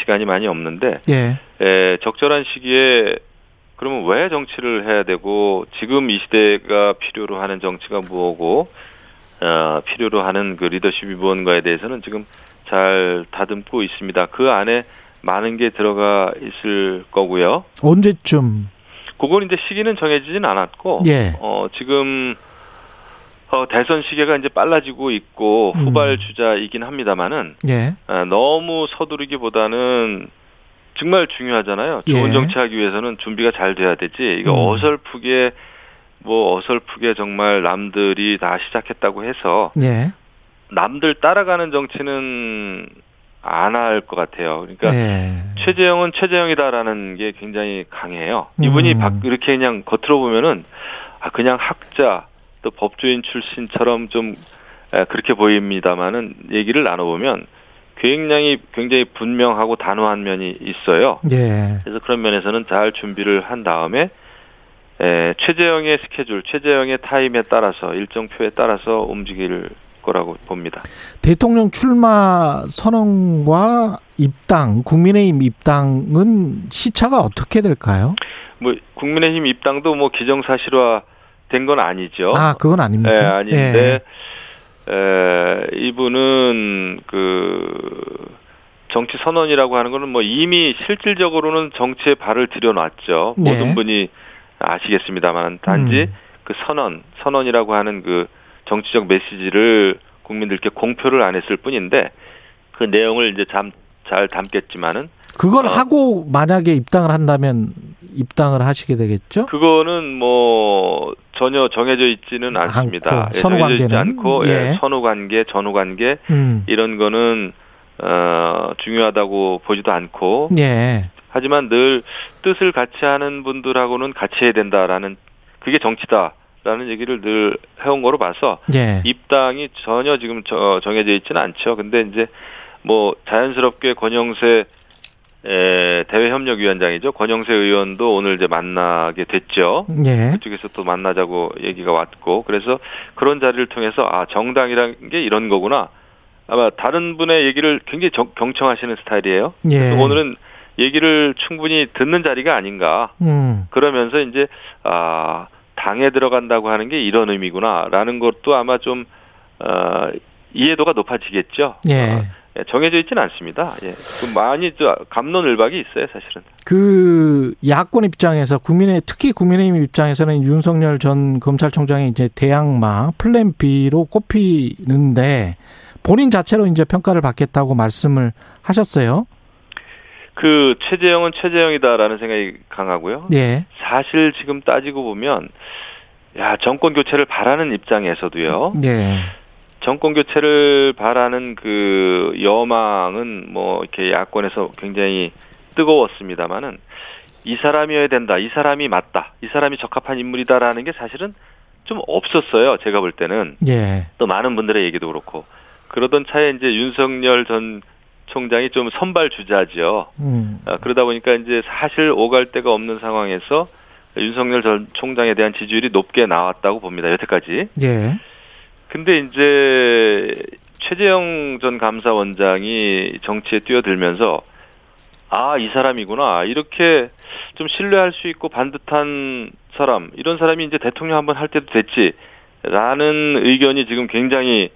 시간이 많이 없는데 예. 에, 적절한 시기에 그러면 왜 정치를 해야 되고 지금 이 시대가 필요로 하는 정치가 뭐고 어, 필요로 하는 그 리더십이 무언가에 대해서는 지금 잘 다듬고 있습니다. 그 안에 많은 게 들어가 있을 거고요. 언제쯤? 그건 이제 시기는 정해지진 않았고, 예. 어, 지금 어, 대선 시기가 이제 빨라지고 있고 음. 후발 주자이긴 합니다만은 예. 아, 너무 서두르기보다는 정말 중요하잖아요. 좋은 예. 정치하기 위해서는 준비가 잘 돼야 되지. 이거 음. 어설프게 뭐 어설프게 정말 남들이 다 시작했다고 해서 예. 남들 따라가는 정치는 안 할 것 같아요. 그러니까 예. 최재형은 최재형이다라는 게 굉장히 강해요. 이분이 음. 박- 이렇게 그냥 겉으로 보면은 아 그냥 학자 또 법조인 출신처럼 좀 에, 그렇게 보입니다만은 얘기를 나눠보면 굉장히 굉장히 분명하고 단호한 면이 있어요. 예. 그래서 그런 면에서는 잘 준비를 한 다음에 에, 최재형의 스케줄, 최재형의 타임에 따라서 일정 표에 따라서 움직일 거라고 봅니다. 대통령 출마 선언과 입당, 국민의힘 입당은 시차가 어떻게 될까요? 뭐 국민의힘 입당도 뭐 기정사실화 된 건 아니죠. 아, 그건 아닙니까? 예, 아닌데 에, 이분은 그 정치 선언이라고 하는 거는 뭐 이미 실질적으로는 정치에 발을 들여놨죠. 네. 모든 분이 아시겠습니다만 단지 음. 그 선언, 선언이라고 하는 그 정치적 메시지를 국민들께 공표를 안 했을 뿐인데 그 내용을 이제 잠, 잘 담겠지만은 그걸 어. 하고 만약에 입당을 한다면 입당을 하시게 되겠죠? 그거는 뭐 전혀 정해져 있지는 않습니다. 예, 선후 정해져 있지 관계는? 않고 예, 예. 선후 관계, 전후 관계 음. 이런 거는 어, 중요하다고 보지도 않고 예. 하지만 늘 뜻을 같이 하는 분들하고는 같이 해야 된다라는 그게 정치다 라는 얘기를 늘 해온 거로 봐서 예. 입당이 전혀 지금 저- 정해져 있지는 않죠. 근데 이제 뭐 자연스럽게 권영세 에, 대외협력위원장이죠. 권영세 의원도 오늘 이제 만나게 됐죠. 예. 그쪽에서 또 만나자고 얘기가 왔고 그래서 그런 자리를 통해서 아 정당이란 게 이런 거구나 아마 다른 분의 얘기를 굉장히 정- 경청하시는 스타일이에요. 예. 오늘은 얘기를 충분히 듣는 자리가 아닌가 음. 그러면서 이제 아 당에 들어간다고 하는 게 이런 의미구나라는 것도 아마 좀 어, 이해도가 높아지겠죠. 예. 어, 예, 정해져 있지는 않습니다. 예, 좀 많이 저 감론을박이 있어요, 사실은. 그 야권 입장에서 국민의 특히 국민의힘 입장에서는 윤석열 전 검찰총장이 이제 대항마 플랜 B로 꼽히는데 본인 자체로 이제 평가를 받겠다고 말씀을 하셨어요. 그 최재형은 최재형이다라는 생각이 강하고요. 예. 사실 지금 따지고 보면 야 정권 교체를 바라는 입장에서도요. 예. 정권 교체를 바라는 그 여망은 뭐 이렇게 야권에서 굉장히 뜨거웠습니다마는 이 사람이어야 된다, 이 사람이 맞다, 이 사람이 적합한 인물이다라는 게 사실은 좀 없었어요. 제가 볼 때는 예. 또 많은 분들의 얘기도 그렇고 그러던 차에 이제 윤석열 전 총장이 좀 선발 주자죠. 음. 아, 그러다 보니까 이제 사실 오갈 데가 없는 상황에서 윤석열 전 총장에 대한 지지율이 높게 나왔다고 봅니다. 여태까지. 예. 근데 이제 최재형 전 감사원장이 정치에 뛰어들면서 아, 이 사람이구나. 이렇게 좀 신뢰할 수 있고 반듯한 사람, 이런 사람이 이제 대통령 한번 할 때도 됐지. 라는 의견이 지금 굉장히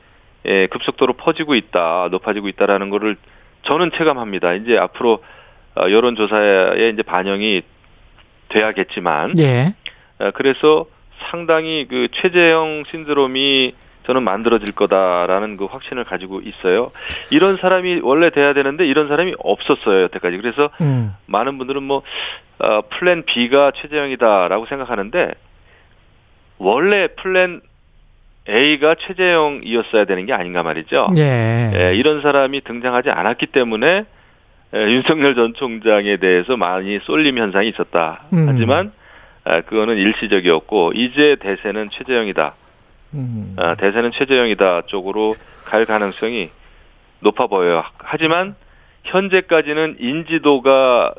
예, 급속도로 퍼지고 있다, 높아지고 있다라는 거를 저는 체감합니다. 이제 앞으로 어, 여론조사에 이제 반영이 돼야겠지만, 예. 어, 그래서 상당히 그 최재형 신드롬이 저는 만들어질 거다라는 그 확신을 가지고 있어요. 이런 사람이 원래 돼야 되는데 이런 사람이 없었어요 여태까지. 그래서 음. 많은 분들은 뭐 어, plan B가 최재형이다라고 생각하는데 원래 plan A가 최재형이었어야 되는 게 아닌가 말이죠. 예. 예, 이런 사람이 등장하지 않았기 때문에 예, 윤석열 전 총장에 대해서 많이 쏠림 현상이 있었다. 음. 하지만 아, 그거는 일시적이었고 이제 대세는 최재형이다. 음. 아, 대세는 최재형이다 쪽으로 갈 가능성이 높아 보여요. 하지만 현재까지는 인지도가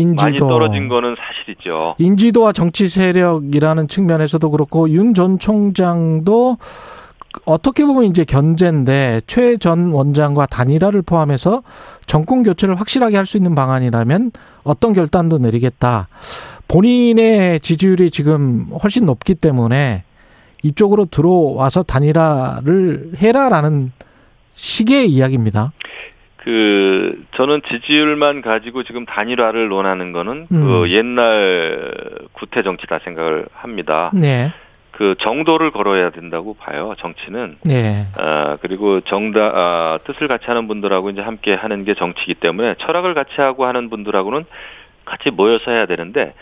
인지도 많이 떨어진 거는 사실이죠. 인지도와 정치 세력이라는 측면에서도 그렇고 윤 전 총장도 어떻게 보면 이제 견제인데 최 전 원장과 단일화를 포함해서 정권 교체를 확실하게 할 수 있는 방안이라면 어떤 결단도 내리겠다. 본인의 지지율이 지금 훨씬 높기 때문에 이쪽으로 들어와서 단일화를 해라라는 식의 이야기입니다. 그 저는 지지율만 가지고 지금 단일화를 논하는 거는 음. 그 옛날 구태 정치다 생각을 합니다. 네. 그 정도를 걸어야 된다고 봐요. 정치는. 네. 아, 그리고 정다, 아, 뜻을 같이 하는 분들하고 이제 함께 하는 게 정치이기 때문에 철학을 같이 하고 하는 분들하고는 같이 모여서 해야 되는데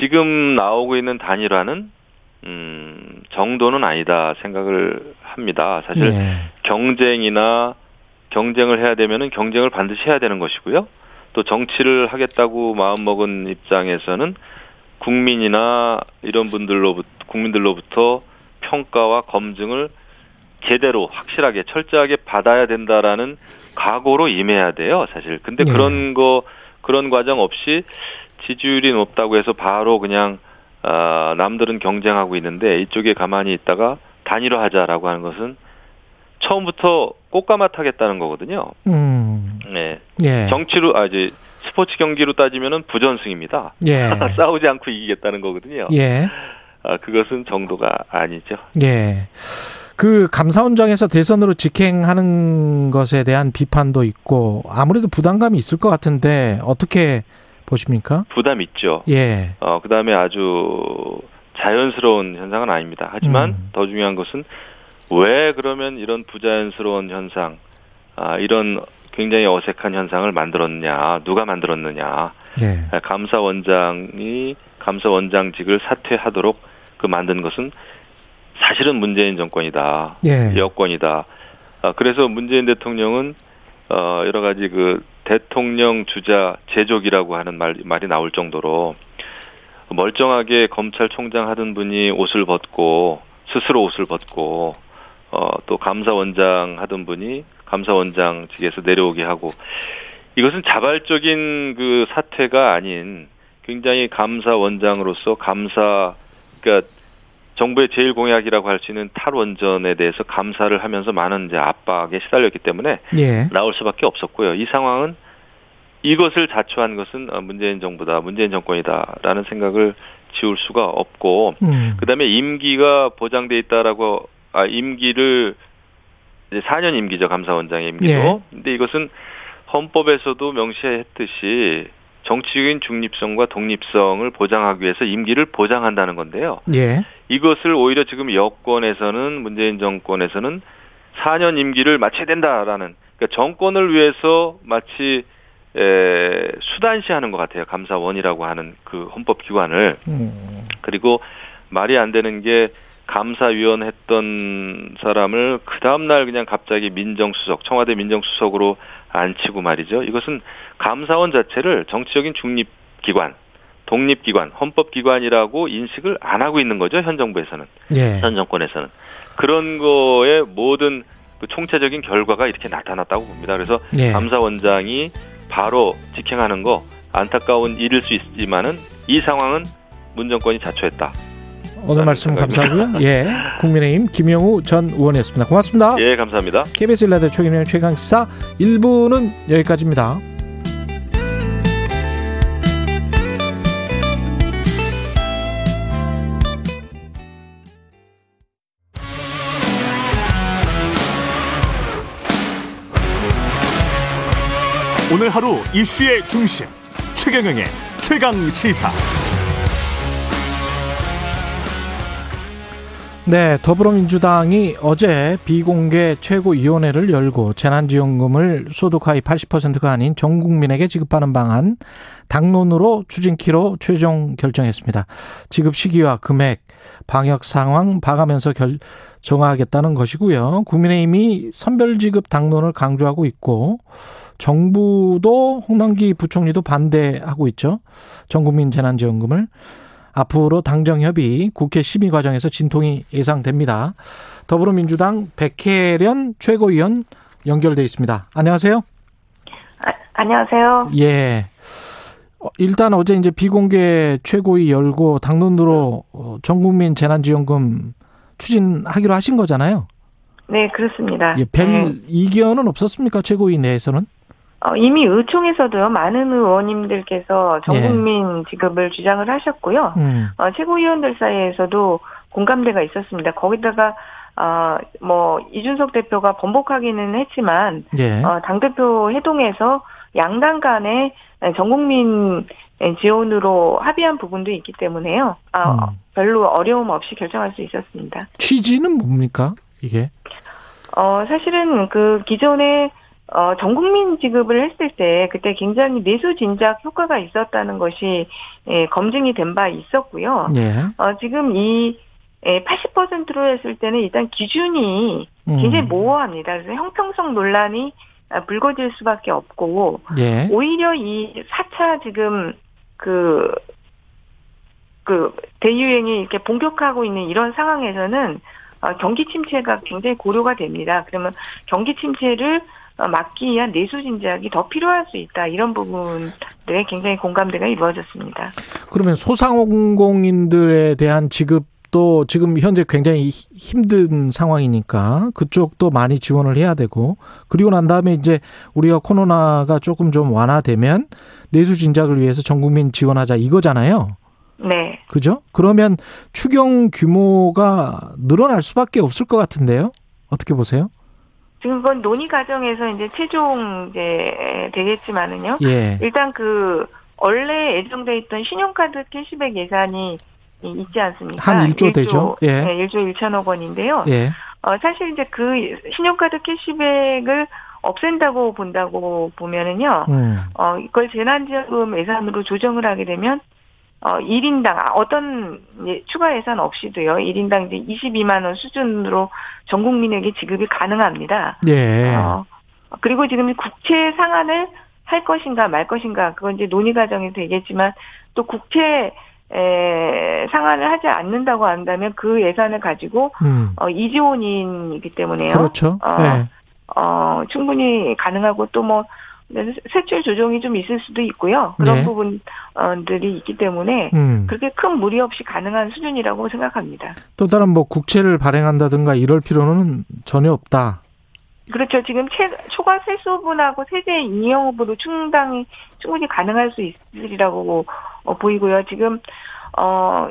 지금 나오고 있는 단일화는 음, 정도는 아니다 생각을 합니다. 사실 네. 경쟁이나 경쟁을 해야 되면은 경쟁을 반드시 해야 되는 것이고요. 또 정치를 하겠다고 마음먹은 입장에서는 국민이나 이런 분들로부터 국민들로부터 평가와 검증을 제대로 확실하게 철저하게 받아야 된다라는 각오로 임해야 돼요, 사실. 근데 네. 그런 거 그런 과정 없이 지지율이 높다고 해서 바로 그냥 아, 남들은 경쟁하고 있는데 이쪽에 가만히 있다가 단일화하자라고 하는 것은 처음부터 꽃가마 타겠다는 거거든요. 음. 네. 예. 정치로 아 이제 스포츠 경기로 따지면은 부전승입니다. 예. 싸우지 않고 이기겠다는 거거든요. 예. 아, 그것은 정도가 아니죠. 예. 그 감사원장에서 대선으로 직행하는 것에 대한 비판도 있고 아무래도 부담감이 있을 것 같은데 어떻게 보십니까? 부담 있죠. 예. 어, 그 다음에 아주 자연스러운 현상은 아닙니다. 하지만 음. 더 중요한 것은 왜 그러면 이런 부자연스러운 현상, 아, 이런 굉장히 어색한 현상을 만들었냐, 누가 만들었느냐. 예. 아, 감사원장이 감사원장직을 사퇴하도록 그 만든 것은 사실은 문재인 정권이다. 예. 여권이다. 아, 그래서 문재인 대통령은 어, 여러 가지 그 대통령 주자 제족이라고 하는 말, 말이 나올 정도로 멀쩡하게 검찰총장 하던 분이 옷을 벗고 스스로 옷을 벗고 어, 또 감사원장 하던 분이 감사원장직에서 내려오게 하고 이것은 자발적인 그 사태가 아닌 굉장히 감사원장으로서 감사 그러니까 정부의 제일 공약이라고 할 수 있는 탈원전에 대해서 감사를 하면서 많은 이제 압박에 시달렸기 때문에 예. 나올 수밖에 없었고요. 이 상황은 이것을 자초한 것은 어, 문재인 정부다, 문재인 정권이다라는 생각을 지울 수가 없고 음. 그다음에 임기가 보장돼 있다라고 아 임기를 이제 4년 임기죠 감사원장의 임기도. 예. 근데 이것은 헌법에서도 명시했듯이 정치적인 중립성과 독립성을 보장하기 위해서 임기를 보장한다는 건데요. 예. 이것을 오히려 지금 여권에서는 문재인 정권에서는 4년 임기를 마쳐야 된다라는 그러니까 정권을 위해서 마치 에, 수단시하는 것 같아요. 감사원이라고 하는 그 헌법 기관을 음. 그리고 말이 안 되는 게 감사위원 했던 사람을 그 다음 날 그냥 갑자기 민정수석 청와대 민정수석으로 앉히고 말이죠. 이것은 감사원 자체를 정치적인 중립기관, 독립기관, 헌법기관이라고 인식을 안 하고 있는 거죠. 현 정부에서는 예. 현 정권에서는 그런 거에 모든 그 총체적인 결과가 이렇게 나타났다고 봅니다. 그래서 예. 감사원장이 바로 직행하는 거 안타까운 일일 수 있지만은 이 상황은 문 정권이 자초했다. 오늘 말씀 감사하고요. 예. 국민의힘 김영우 전 의원이었습니다. 고맙습니다. 예, 감사합니다. KBS 일라드 최경영 최강시사 1부는 여기까지입니다. 오늘 하루 이슈의 중심 최경영의 최강 시사. 네, 더불어민주당이 어제 비공개 최고위원회를 열고 재난지원금을 소득하위 80%가 아닌 전 국민에게 지급하는 방안 당론으로 추진키로 최종 결정했습니다. 지급 시기와 금액, 방역 상황 봐가면서 결, 정하겠다는 것이고요. 국민의힘이 선별지급 당론을 강조하고 있고 정부도 홍남기 부총리도 반대하고 있죠. 전 국민 재난지원금을. 앞으로 당정 협의 국회 심의 과정에서 진통이 예상됩니다. 더불어민주당 백혜련 최고위원 연결돼 있습니다. 안녕하세요. 아, 안녕하세요. 예. 어, 일단 어제 이제 비공개 최고위 열고 당론으로 어, 전국민 재난지원금 추진하기로 하신 거잖아요. 네, 그렇습니다. 예, 별 네. 이견은 없었습니까? 최고위 내에서는? 어, 이미 의총에서도요, 많은 의원님들께서 전국민 지급을 주장을 하셨고요. 음. 어, 최고위원들 사이에서도 공감대가 있었습니다. 거기다가 어, 뭐, 이준석 대표가 번복하기는 했지만, 예. 어, 당 대표 회동에서 양당 간에 전국민 지원으로 합의한 부분도 있기 때문에요. 아, 음. 별로 어려움 없이 결정할 수 있었습니다. 취지는 뭡니까? 이게? 어, 사실은 그 기존에 어, 전 국민 지급을 했을 때 그때 굉장히 내수 진작 효과가 있었다는 것이 예, 검증이 된 바 있었고요. 예. 어, 지금 이 예, 80%로 했을 때는 일단 기준이 음. 굉장히 모호합니다. 그래서 형평성 논란이 아, 불거질 수밖에 없고 예. 오히려 이 4차 지금 그, 그, 대유행이 이렇게 본격화하고 있는 이런 상황에서는 어, 경기 침체가 굉장히 고려가 됩니다. 그러면 경기 침체를 어, 막기 위한 내수 진작이 더 필요할 수 있다. 이런 부분들에 굉장히 공감대가 이루어졌습니다. 그러면 소상공인들에 대한 지급도 지금 현재 굉장히 히- 힘든 상황이니까 그쪽도 많이 지원을 해야 되고 그리고 난 다음에 이제 우리가 코로나가 조금 좀 완화되면 내수 진작을 위해서 전 국민 지원하자 이거잖아요. 네. 그죠? 그러면 추경 규모가 늘어날 수밖에 없을 것 같은데요. 어떻게 보세요? 지금 그건 논의 과정에서 이제 최종 이제 되겠지만은요. 예. 일단 그 원래 예정돼 있던 신용카드 캐시백 예산이 이- 있지 않습니까? 한 1조 일조, 되죠? 예. 네, 1조 1천억 원인데요. 예. 어, 사실 이제 그 신용카드 캐시백을 없앤다고 본다고 보면은요, 음. 어, 이걸 재난지원금 예산으로 조정을 하게 되면, 어, 1인당, 어떤 예, 추가 예산 없이도요, 1인당 이제 22만원 수준으로 전 국민에게 지급이 가능합니다. 예. 어, 그리고 지금 국채 상환을 할 것인가 말 것인가, 그건 이제 논의 과정이 되겠지만, 또 국채, 에, 상환을 하지 않는다고 한다면 그 예산을 가지고, 음. 어, 이지 원인이기 때문에요. 그렇죠. 어, 예. 어, 충분히 가능하고 또 뭐, 세출 조정이 좀 있을 수도 있고요. 그런 네. 부분들이 있기 때문에 음. 그렇게 큰 무리 없이 가능한 수준이라고 생각합니다. 또 다른 뭐 국채를 발행한다든가 이럴 필요는 전혀 없다. 그렇죠. 지금 채, 초과 세수분하고 세제 인이용으로 충당이 충분히 가능할 수 있으리라고 어, 보이고요. 지금 어.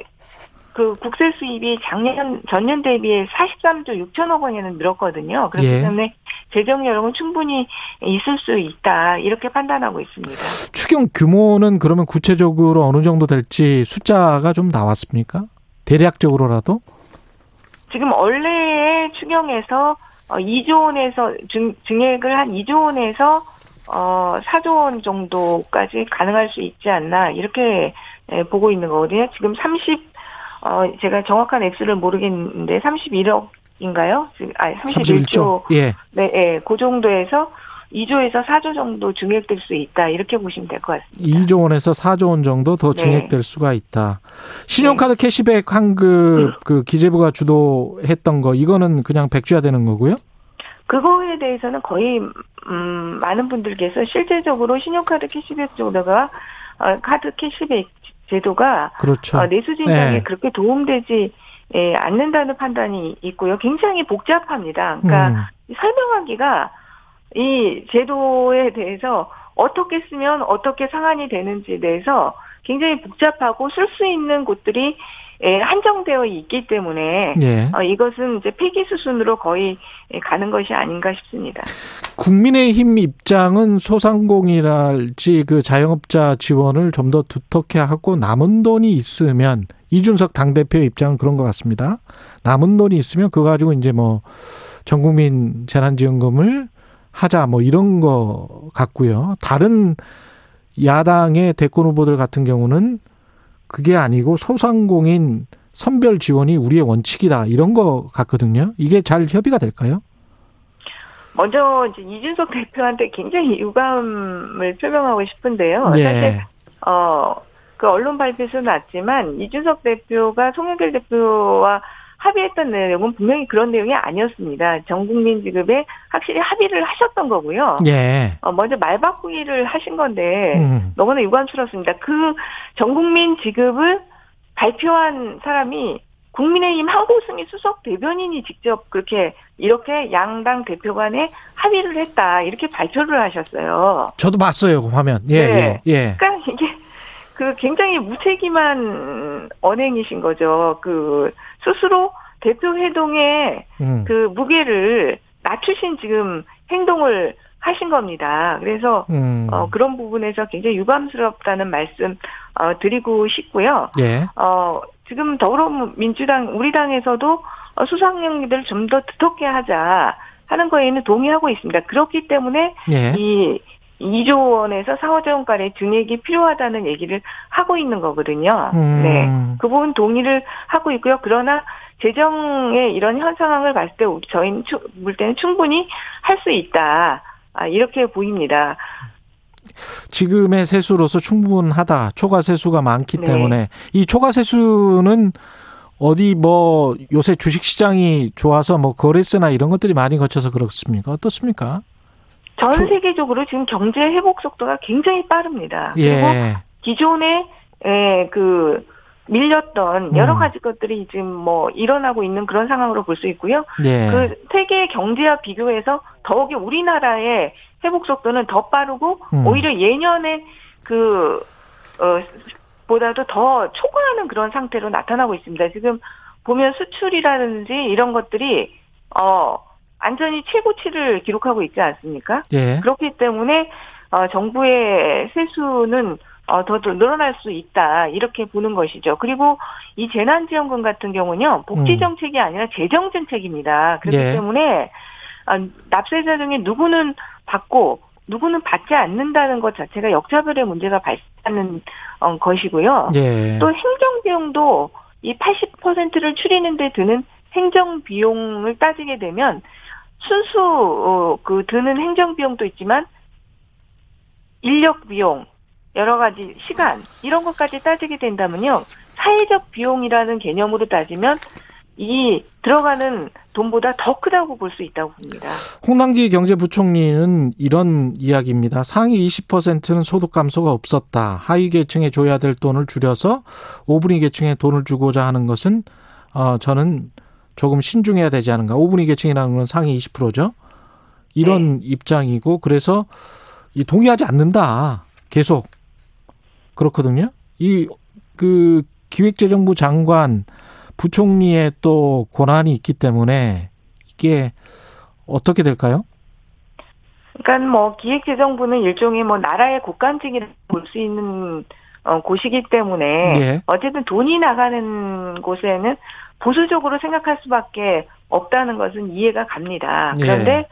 그 국세 수입이 작년 전년 대비해 43조 6천억 원에는 늘었거든요. 그렇기 예. 때문에 재정 여력은 충분히 있을 수 있다 이렇게 판단하고 있습니다. 추경 규모는 그러면 구체적으로 어느 정도 될지 숫자가 좀 나왔습니까? 대략적으로라도? 지금 원래의 추경에서 어, 2조 원에서 증, 증액을 한 2조 원에서 어 4조 원 정도까지 가능할 수 있지 않나 이렇게 예, 보고 있는 거거든요. 지금 30 어, 제가 정확한 액수를 모르겠는데 31억 인가요? 아 31조 31조. 예. 네, 예, 그 정도에서 2조에서 4조 정도 증액될 수 있다 이렇게 보시면 될 것 같습니다. 2조 원에서 4조 원 정도 더 네. 증액될 수가 있다. 신용카드 캐시백 환급 그 기재부가 주도했던 거 이거는 그냥 백지화 되는 거고요. 그거에 대해서는 거의 음, 많은 분들께서 실제적으로 신용카드 캐시백 제도가 어, 카드 캐시백 제도가 그렇죠. 어, 내수 진작에 네. 그렇게 도움되지 예, 않는다는 판단이 있고요. 굉장히 복잡합니다. 그러니까 음. 설명하기가 이 제도에 대해서 어떻게 쓰면 어떻게 상환이 되는지에 대해서 굉장히 복잡하고 쓸 수 있는 곳들이 예, 한정되어 있기 때문에 예. 어, 이것은 이제 폐기 수순으로 거의 예, 가는 것이 아닌가 싶습니다. 국민의힘 입장은 소상공이랄지 그 자영업자 지원을 좀 더 두텁게 하고 남은 돈이 있으면 이준석 당 대표의 입장은 그런 것 같습니다. 남은 돈이 있으면 그거 가지고 이제 뭐 전국민 재난지원금을 하자 뭐 이런 거 같고요. 다른 야당의 대권 후보들 같은 경우는 그게 아니고 소상공인 선별 지원이 우리의 원칙이다 이런 거 같거든요. 이게 잘 협의가 될까요? 먼저 이제 이준석 대표한테 굉장히 유감을 표명하고 싶은데요. 사실 예. 어, 그 언론 발표에서 났지만 이준석 대표가 송영길 대표와 합의했던 내용은 분명히 그런 내용이 아니었습니다. 전 국민 지급에 확실히 합의를 하셨던 거고요. 예. 어, 먼저 말 바꾸기를 하신 건데 음. 너무나 유감스럽습니다. 그 전 국민 지급을 발표한 사람이 국민의힘 한고승희 수석 대변인이 직접 그렇게 이렇게 양당 대표 간에 합의를 했다 이렇게 발표를 하셨어요. 저도 봤어요, 그 화면. 예, 네. 예, 예. 그러니까 이게 그 굉장히 무책임한 언행이신 거죠. 그 스스로 대표 회동의 음. 그 무게를 낮추신 지금 행동을 하신 겁니다. 그래서 음. 어, 그런 부분에서 굉장히 유감스럽다는 말씀 어, 드리고 싶고요. 예. 어, 지금 더불어민주당 우리 당에서도 어, 수상령들을 좀더 두텁게 하자 하는 거에는 동의하고 있습니다. 그렇기 때문에 예. 이 2조 원에서 4조 원가의 증액이 필요하다는 얘기를 하고 있는 거거든요. 음. 네. 그 부분 동의를 하고 있고요. 그러나 재정의 이런 현 상황을 봤을 때 저희는 추- 볼 때는 충분히 할 수 있다. 아, 이렇게 보입니다. 지금의 세수로서 충분하다. 초과 세수가 많기 네. 때문에 이 초과 세수는 어디 뭐 요새 주식 시장이 좋아서 뭐 거래세나 이런 것들이 많이 거쳐서 그렇습니까? 어떻습니까? 전 저- 세계적으로 지금 경제 회복 속도가 굉장히 빠릅니다. 그리고 예. 기존에 에, 그 밀렸던 여러 음. 가지 것들이 지금 뭐 일어나고 있는 그런 상황으로 볼 수 있고요. 예. 그 세계 경제와 비교해서 더욱이 우리나라의 회복 속도는 더 빠르고 음. 오히려 예년에 그 어, 보다도 더 초과하는 그런 상태로 나타나고 있습니다. 지금 보면 수출이라든지 이런 것들이 어 완전히 최고치를 기록하고 있지 않습니까? 예. 그렇기 때문에 어, 정부의 세수는 어, 더, 더 늘어날 수 있다 이렇게 보는 것이죠. 그리고 이 재난지원금 같은 경우는요 복지 음. 정책이 아니라 재정 정책입니다. 그렇기 예. 때문에 아, 납세자 중에 누구는 받고 누구는 받지 않는다는 것 자체가 역차별의 문제가 발생하는 어, 것이고요. 예. 또 행정 비용도 이 80%를 추리는데 드는 행정 비용을 따지게 되면 순수 어, 그 드는 행정 비용도 있지만 인력 비용 여러 가지 시간 이런 것까지 따지게 된다면요 사회적 비용이라는 개념으로 따지면 이 들어가는 돈보다 더 크다고 볼 수 있다고 봅니다. 홍남기 경제부총리는 이런 이야기입니다. 상위 20%는 소득 감소가 없었다. 하위 계층에 줘야 될 돈을 줄여서 5분위 계층에 돈을 주고자 하는 것은 어 저는 조금 신중해야 되지 않은가. 5분위 계층이라는 건 상위 20%죠. 이런 입장이고 그래서 이 동의하지 않는다. 계속 그렇거든요. 이 그 기획재정부 장관 부총리의 또 권한이 있기 때문에 이게 어떻게 될까요? 그러니까 뭐 기획재정부는 일종의 뭐 나라의 국간직이라고 볼수 있는 어, 곳이기 때문에 예. 어쨌든 돈이 나가는 곳에는 보수적으로 생각할 수밖에 없다는 것은 이해가 갑니다. 예. 그런데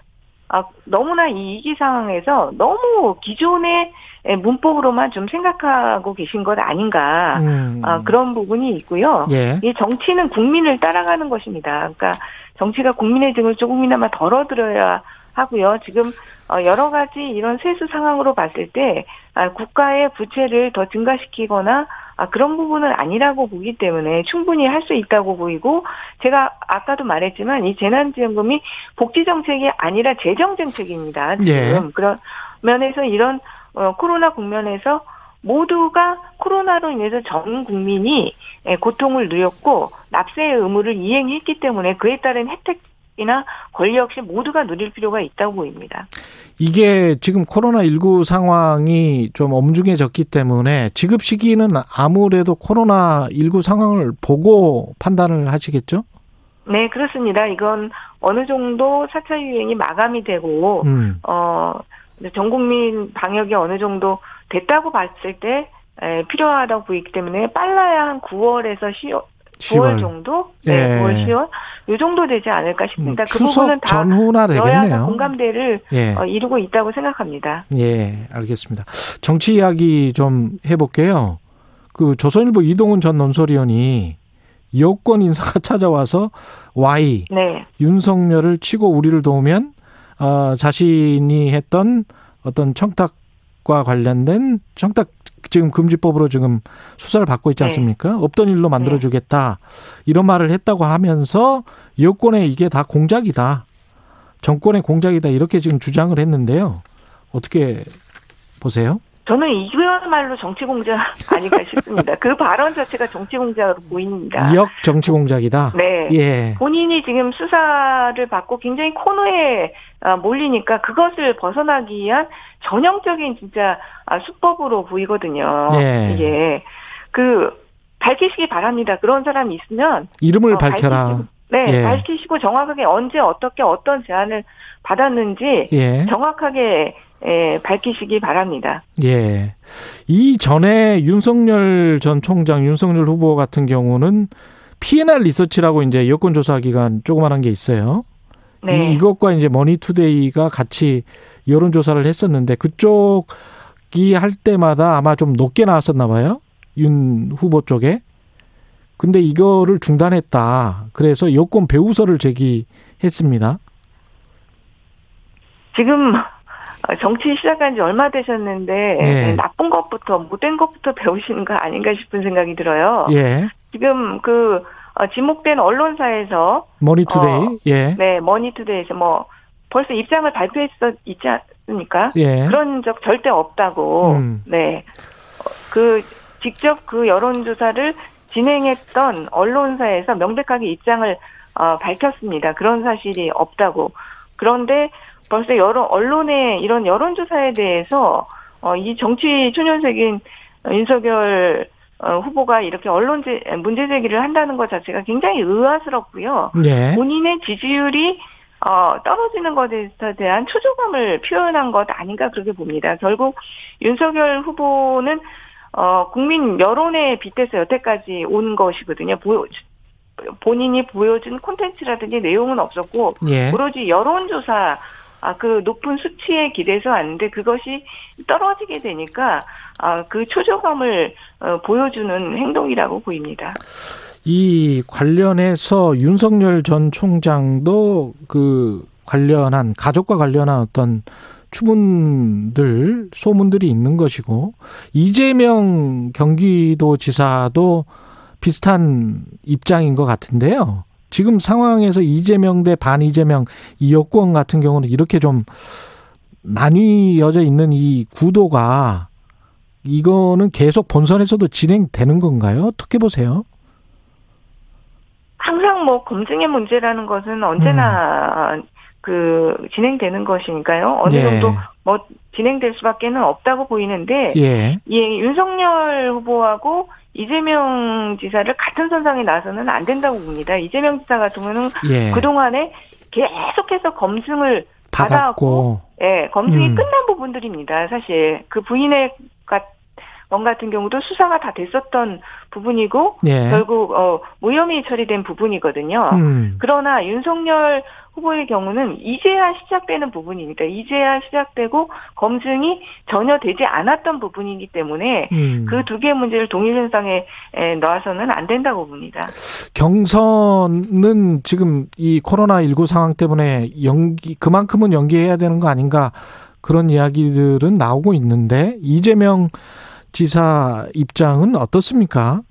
아, 너무나 이 위기 상황에서 너무 기존의 문법으로만 좀 생각하고 계신 것 아닌가 음. 아, 그런 부분이 있고요. 예. 이 정치는 국민을 따라가는 것입니다. 그러니까 정치가 국민의 등을 조금이나마 덜어들어야 하고요. 지금 어, 여러 가지 이런 세수 상황으로 봤을 때 아, 국가의 부채를 더 증가시키거나 아, 그런 부분은 아니라고 보기 때문에 충분히 할 수 있다고 보이고 제가 아까도 말했지만 이 재난지원금이 복지 정책이 아니라 재정 정책입니다. 지금 예. 그런 면에서 이런 어, 코로나 국면에서 모두가 코로나로 인해서 전 국민이 예, 고통을 누렸고 납세의 의무를 이행했기 때문에 그에 따른 혜택 이나 권리 역시 모두가 누릴 필요가 있다고 보입니다. 이게 지금 코로나19 상황이 좀 엄중해졌기 때문에 지급 시기는 아무래도 코로나19 상황을 보고 판단을 하시겠죠? 네, 그렇습니다. 이건 어느 정도 4차 유행이 마감이 되고 음. 어, 전 국민 방역이 어느 정도 됐다고 봤을 때 에, 필요하다고 보이기 때문에 빨라야 한 9월에서 10월, 9월 10월. 정도? 예. 네, 9월, 10월? 요 정도 되지 않을까 싶습니다. 음, 그 부분은 다 전후나 되겠네요. 공감대를 예. 어, 이루고 있다고 생각합니다. 예, 알겠습니다. 정치 이야기 좀 해볼게요. 그 조선일보 이동훈 전 논설위원이 여권 인사가 찾아와서 Y 네. 윤석열을 치고 우리를 도우면 어, 자신이 했던 어떤 청탁과 관련된 청탁 지금 금지법으로 지금 수사를 받고 있지 네. 않습니까? 없던 일로 만들어주겠다 이런 말을 했다고 하면서 여권의 이게 다 공작이다, 정권의 공작이다 이렇게 지금 주장을 했는데요. 어떻게 보세요? 저는 이거야말로 정치 공작 아닌가 싶습니다. 그 발언 자체가 정치 공작으로 보입니다. 이역 정치 공작이다. 네. 예. 본인이 지금 수사를 받고 굉장히 코너에 아, 몰리니까 그것을 벗어나기 위한 전형적인 진짜 아, 수법으로 보이거든요. 예. 이게 그 밝히시기 바랍니다. 그런 사람이 있으면 이름을 어, 밝혀라. 밝히시고, 네, 예. 밝히시고 정확하게 언제 어떻게 어떤 제안을 받았는지 예. 정확하게 예, 밝히시기 바랍니다. 예. 이 전에 윤석열 전 총장, 윤석열 후보 같은 경우는 P&R 리서치라고 이제 여론 조사 기관 조그만한 게 있어요. 네. 이, 이것과 이제 머니투데이가 같이 여론 조사를 했었는데 그쪽이 할 때마다 아마 좀 높게 나왔었나 봐요. 윤 후보 쪽에. 근데 이거를 중단했다. 그래서 여권 배후설을 제기했습니다. 지금 정치 시작한 지 얼마 되셨는데 예. 나쁜 것부터 못된 것부터 배우시는 거 아닌가 싶은 생각이 들어요. 예. 지금 그 어, 지목된 언론사에서 머니투데이. 어, 예. 네 머니투데이에서 뭐 벌써 입장을 발표했었 있지 않습니까? 예. 그런 적 절대 없다고. 음. 네. 어, 그 직접 그 여론조사를 진행했던 언론사에서 명백하게 입장을 어, 밝혔습니다. 그런 사실이 없다고. 그런데 벌써 여러 언론의 이런 여론조사에 대해서 어, 이 정치 초년생인 윤석열 어, 후보가 이렇게 언론 제, 문제 제기를 한다는 것 자체가 굉장히 의아스럽고요. 예. 본인의 지지율이 어, 떨어지는 것에 대한 초조감을 표현한 것 아닌가 그렇게 봅니다. 결국 윤석열 후보는 어, 국민 여론에 빗대서 여태까지 온 것이거든요. 보여, 본인이 보여준 콘텐츠라든지 내용은 없었고 예. 오로지 여론조사 아, 그 높은 수치에 기대서 왔는데 그것이 떨어지게 되니까 아, 그 초조감을 어, 보여주는 행동이라고 보입니다. 이 관련해서 윤석열 전 총장도 그 관련한 가족과 관련한 어떤 추문들 소문들이 있는 것이고 이재명 경기도지사도 비슷한 입장인 것 같은데요. 지금 상황에서 이재명 대 반이재명 이 여권 같은 경우는 이렇게 좀 나뉘어져 있는 이 구도가 이거는 계속 본선에서도 진행되는 건가요? 어떻게 보세요? 항상 뭐 검증의 문제라는 것은 언제나 그 진행되는 것이니까요. 어느 예. 정도 뭐 진행될 수밖에는 없다고 보이는데 예. 예, 윤석열 후보하고 이재명 지사를 같은 선상에 나서는 안 된다고 봅니다. 이재명 지사 같은 경우는 예. 그동안에 계속해서 검증을 받아왔고 받았고 예, 검증이 음. 끝난 부분들입니다. 사실 그 부인의 가- 원 같은 경우도 수사가 다 됐었던 부분이고 예. 결국 어 무혐의 처리된 부분이거든요. 음. 그러나 윤석열 후보의 경우는 이제야 시작되는 부분입니다. 이제야 시작되고 검증이 전혀 되지 않았던 부분이기 때문에 음. 그두 개의 문제를 동일 현상에 에, 놔서는 안 된다고 봅니다. 경선은 지금 이 코로나 19 상황 때문에 연기 그만큼은 연기해야 되는 거 아닌가 그런 이야기들은 나오고 있는데 이재명 지사 입장은 어떻습니까?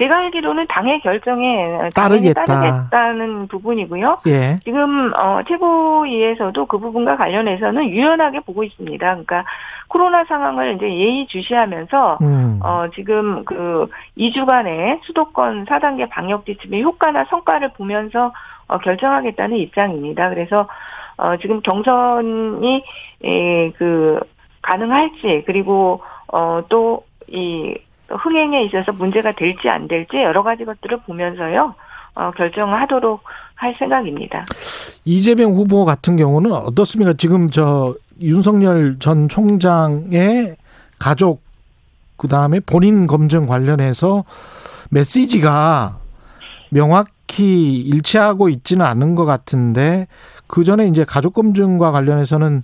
제가 알기로는 당의 결정에 따르겠다. 따르겠다는 부분이고요. 예. 지금 어, 최고위에서도 그 부분과 관련해서는 유연하게 보고 있습니다. 그러니까 코로나 상황을 이제 예의 주시하면서 음. 어, 지금 그 2주간의 수도권 4단계 방역 지침의 효과나 성과를 보면서 어, 결정하겠다는 입장입니다. 그래서 어, 지금 경선이 에, 그 가능할지 그리고 어, 또이 흥행에 있어서 문제가 될지 안 될지 여러 가지 것들을 보면서요. 어, 결정하도록 할 생각입니다. 이재명 후보 같은 경우는 어떻습니까? 지금 저 윤석열 전 총장의 가족 그 다음에 본인 검증 관련해서 메시지가 명확히 일치하고 있지는 않은 것 같은데 그 전에 이제 가족 검증과 관련해서는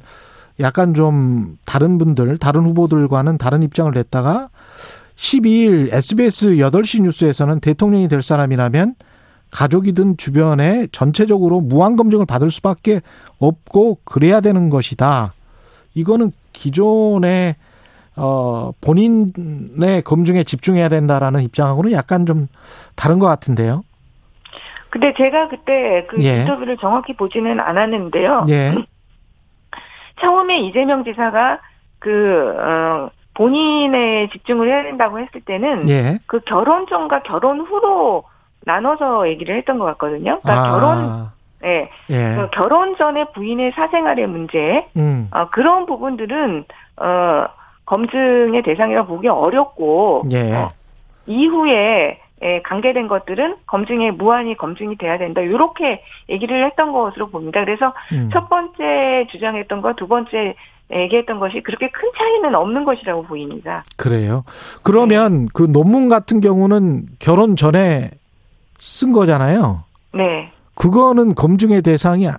약간 좀 다른 분들, 다른 후보들과는 다른 입장을 냈다가 12일 SBS 8시 뉴스에서는 대통령이 될 사람이라면 가족이든 주변에 전체적으로 무한 검증을 받을 수밖에 없고 그래야 되는 것이다. 이거는 기존의 어 본인의 검증에 집중해야 된다라는 입장하고는 약간 좀 다른 것 같은데요. 근데 제가 그때 그 예. 인터뷰를 정확히 보지는 않았는데요. 예. 처음에 이재명 지사가 그 어, 본인에 집중을 해야 된다고 했을 때는 예. 그 결혼 전과 결혼 후로 나눠서 얘기를 했던 것 같거든요. 그러니까 결혼, 아, 예, 예. 그 결혼 전에 부인의 사생활의 문제, 음. 어, 그런 부분들은 어, 검증의 대상이라 보기 어렵고 예. 어, 이후에 에 관계된 것들은 검증에 무한히 검증이 돼야 된다. 이렇게 얘기를 했던 것으로 봅니다. 그래서 음. 첫 번째 주장했던 것, 두 번째 얘기했던 것이 그렇게 큰 차이는 없는 것이라고 보입니다. 그래요. 그러면 그 논문 같은 경우는 결혼 전에 쓴 거잖아요. 네. 그거는 검증의 대상이 아-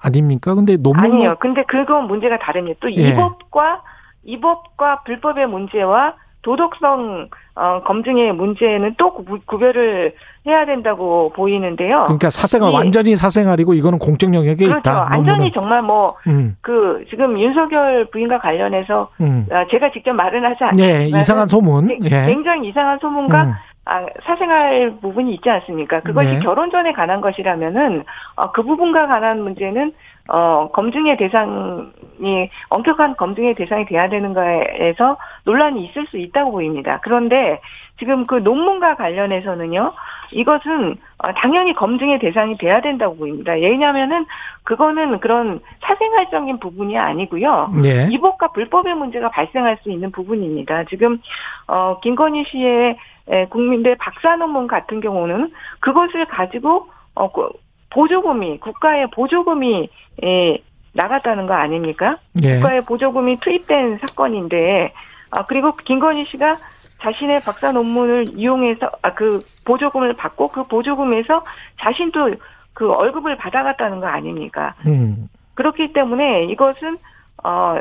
아닙니까? 근데 논문 아니에요. 근데 그건 문제가 다릅니다. 또 예. 이 법과 이 법과 불법의 문제와 도덕성 어, 검증의 문제는 또 구, 구별을 해야 된다고 보이는데요. 그러니까 사생활 이- 완전히 사생활이고 이거는 공적 영역에 그렇죠. 있다. 완전히 논문은. 정말 뭐 음, 그 지금 윤석열 부인과 관련해서 음. 아, 제가 직접 말은 하지 예, 않지만 이상한 소문. 예. 굉장히 이상한 소문과 음, 아, 사생활 부분이 있지 않습니까? 그것이 네. 결혼 전에 관한 것이라면은 어, 그 부분과 관한 문제는 어, 검증의 대상이 엄격한 검증의 대상이 돼야 되는 거에서 논란이 있을 수 있다고 보입니다. 그런데 지금 그 논문과 관련해서는요, 이것은 어, 당연히 검증의 대상이 돼야 된다고 보입니다. 왜냐하면은 그거는 그런 사생활적인 부분이 아니고요. 예. 이법과 불법의 문제가 발생할 수 있는 부분입니다. 지금 어 김건희 씨의 에, 국민대 박사 논문 같은 경우는 그것을 가지고 어그 보조금이 국가의 보조금이 에, 나갔다는 거 아닙니까? 예. 국가의 보조금이 투입된 사건인데 아 그리고 김건희 씨가 자신의 박사 논문을 이용해서 아 그 보조금을 받고 그 보조금에서 자신도 그 월급을 받아갔다는 거 아닙니까? 음. 그렇기 때문에 이것은 어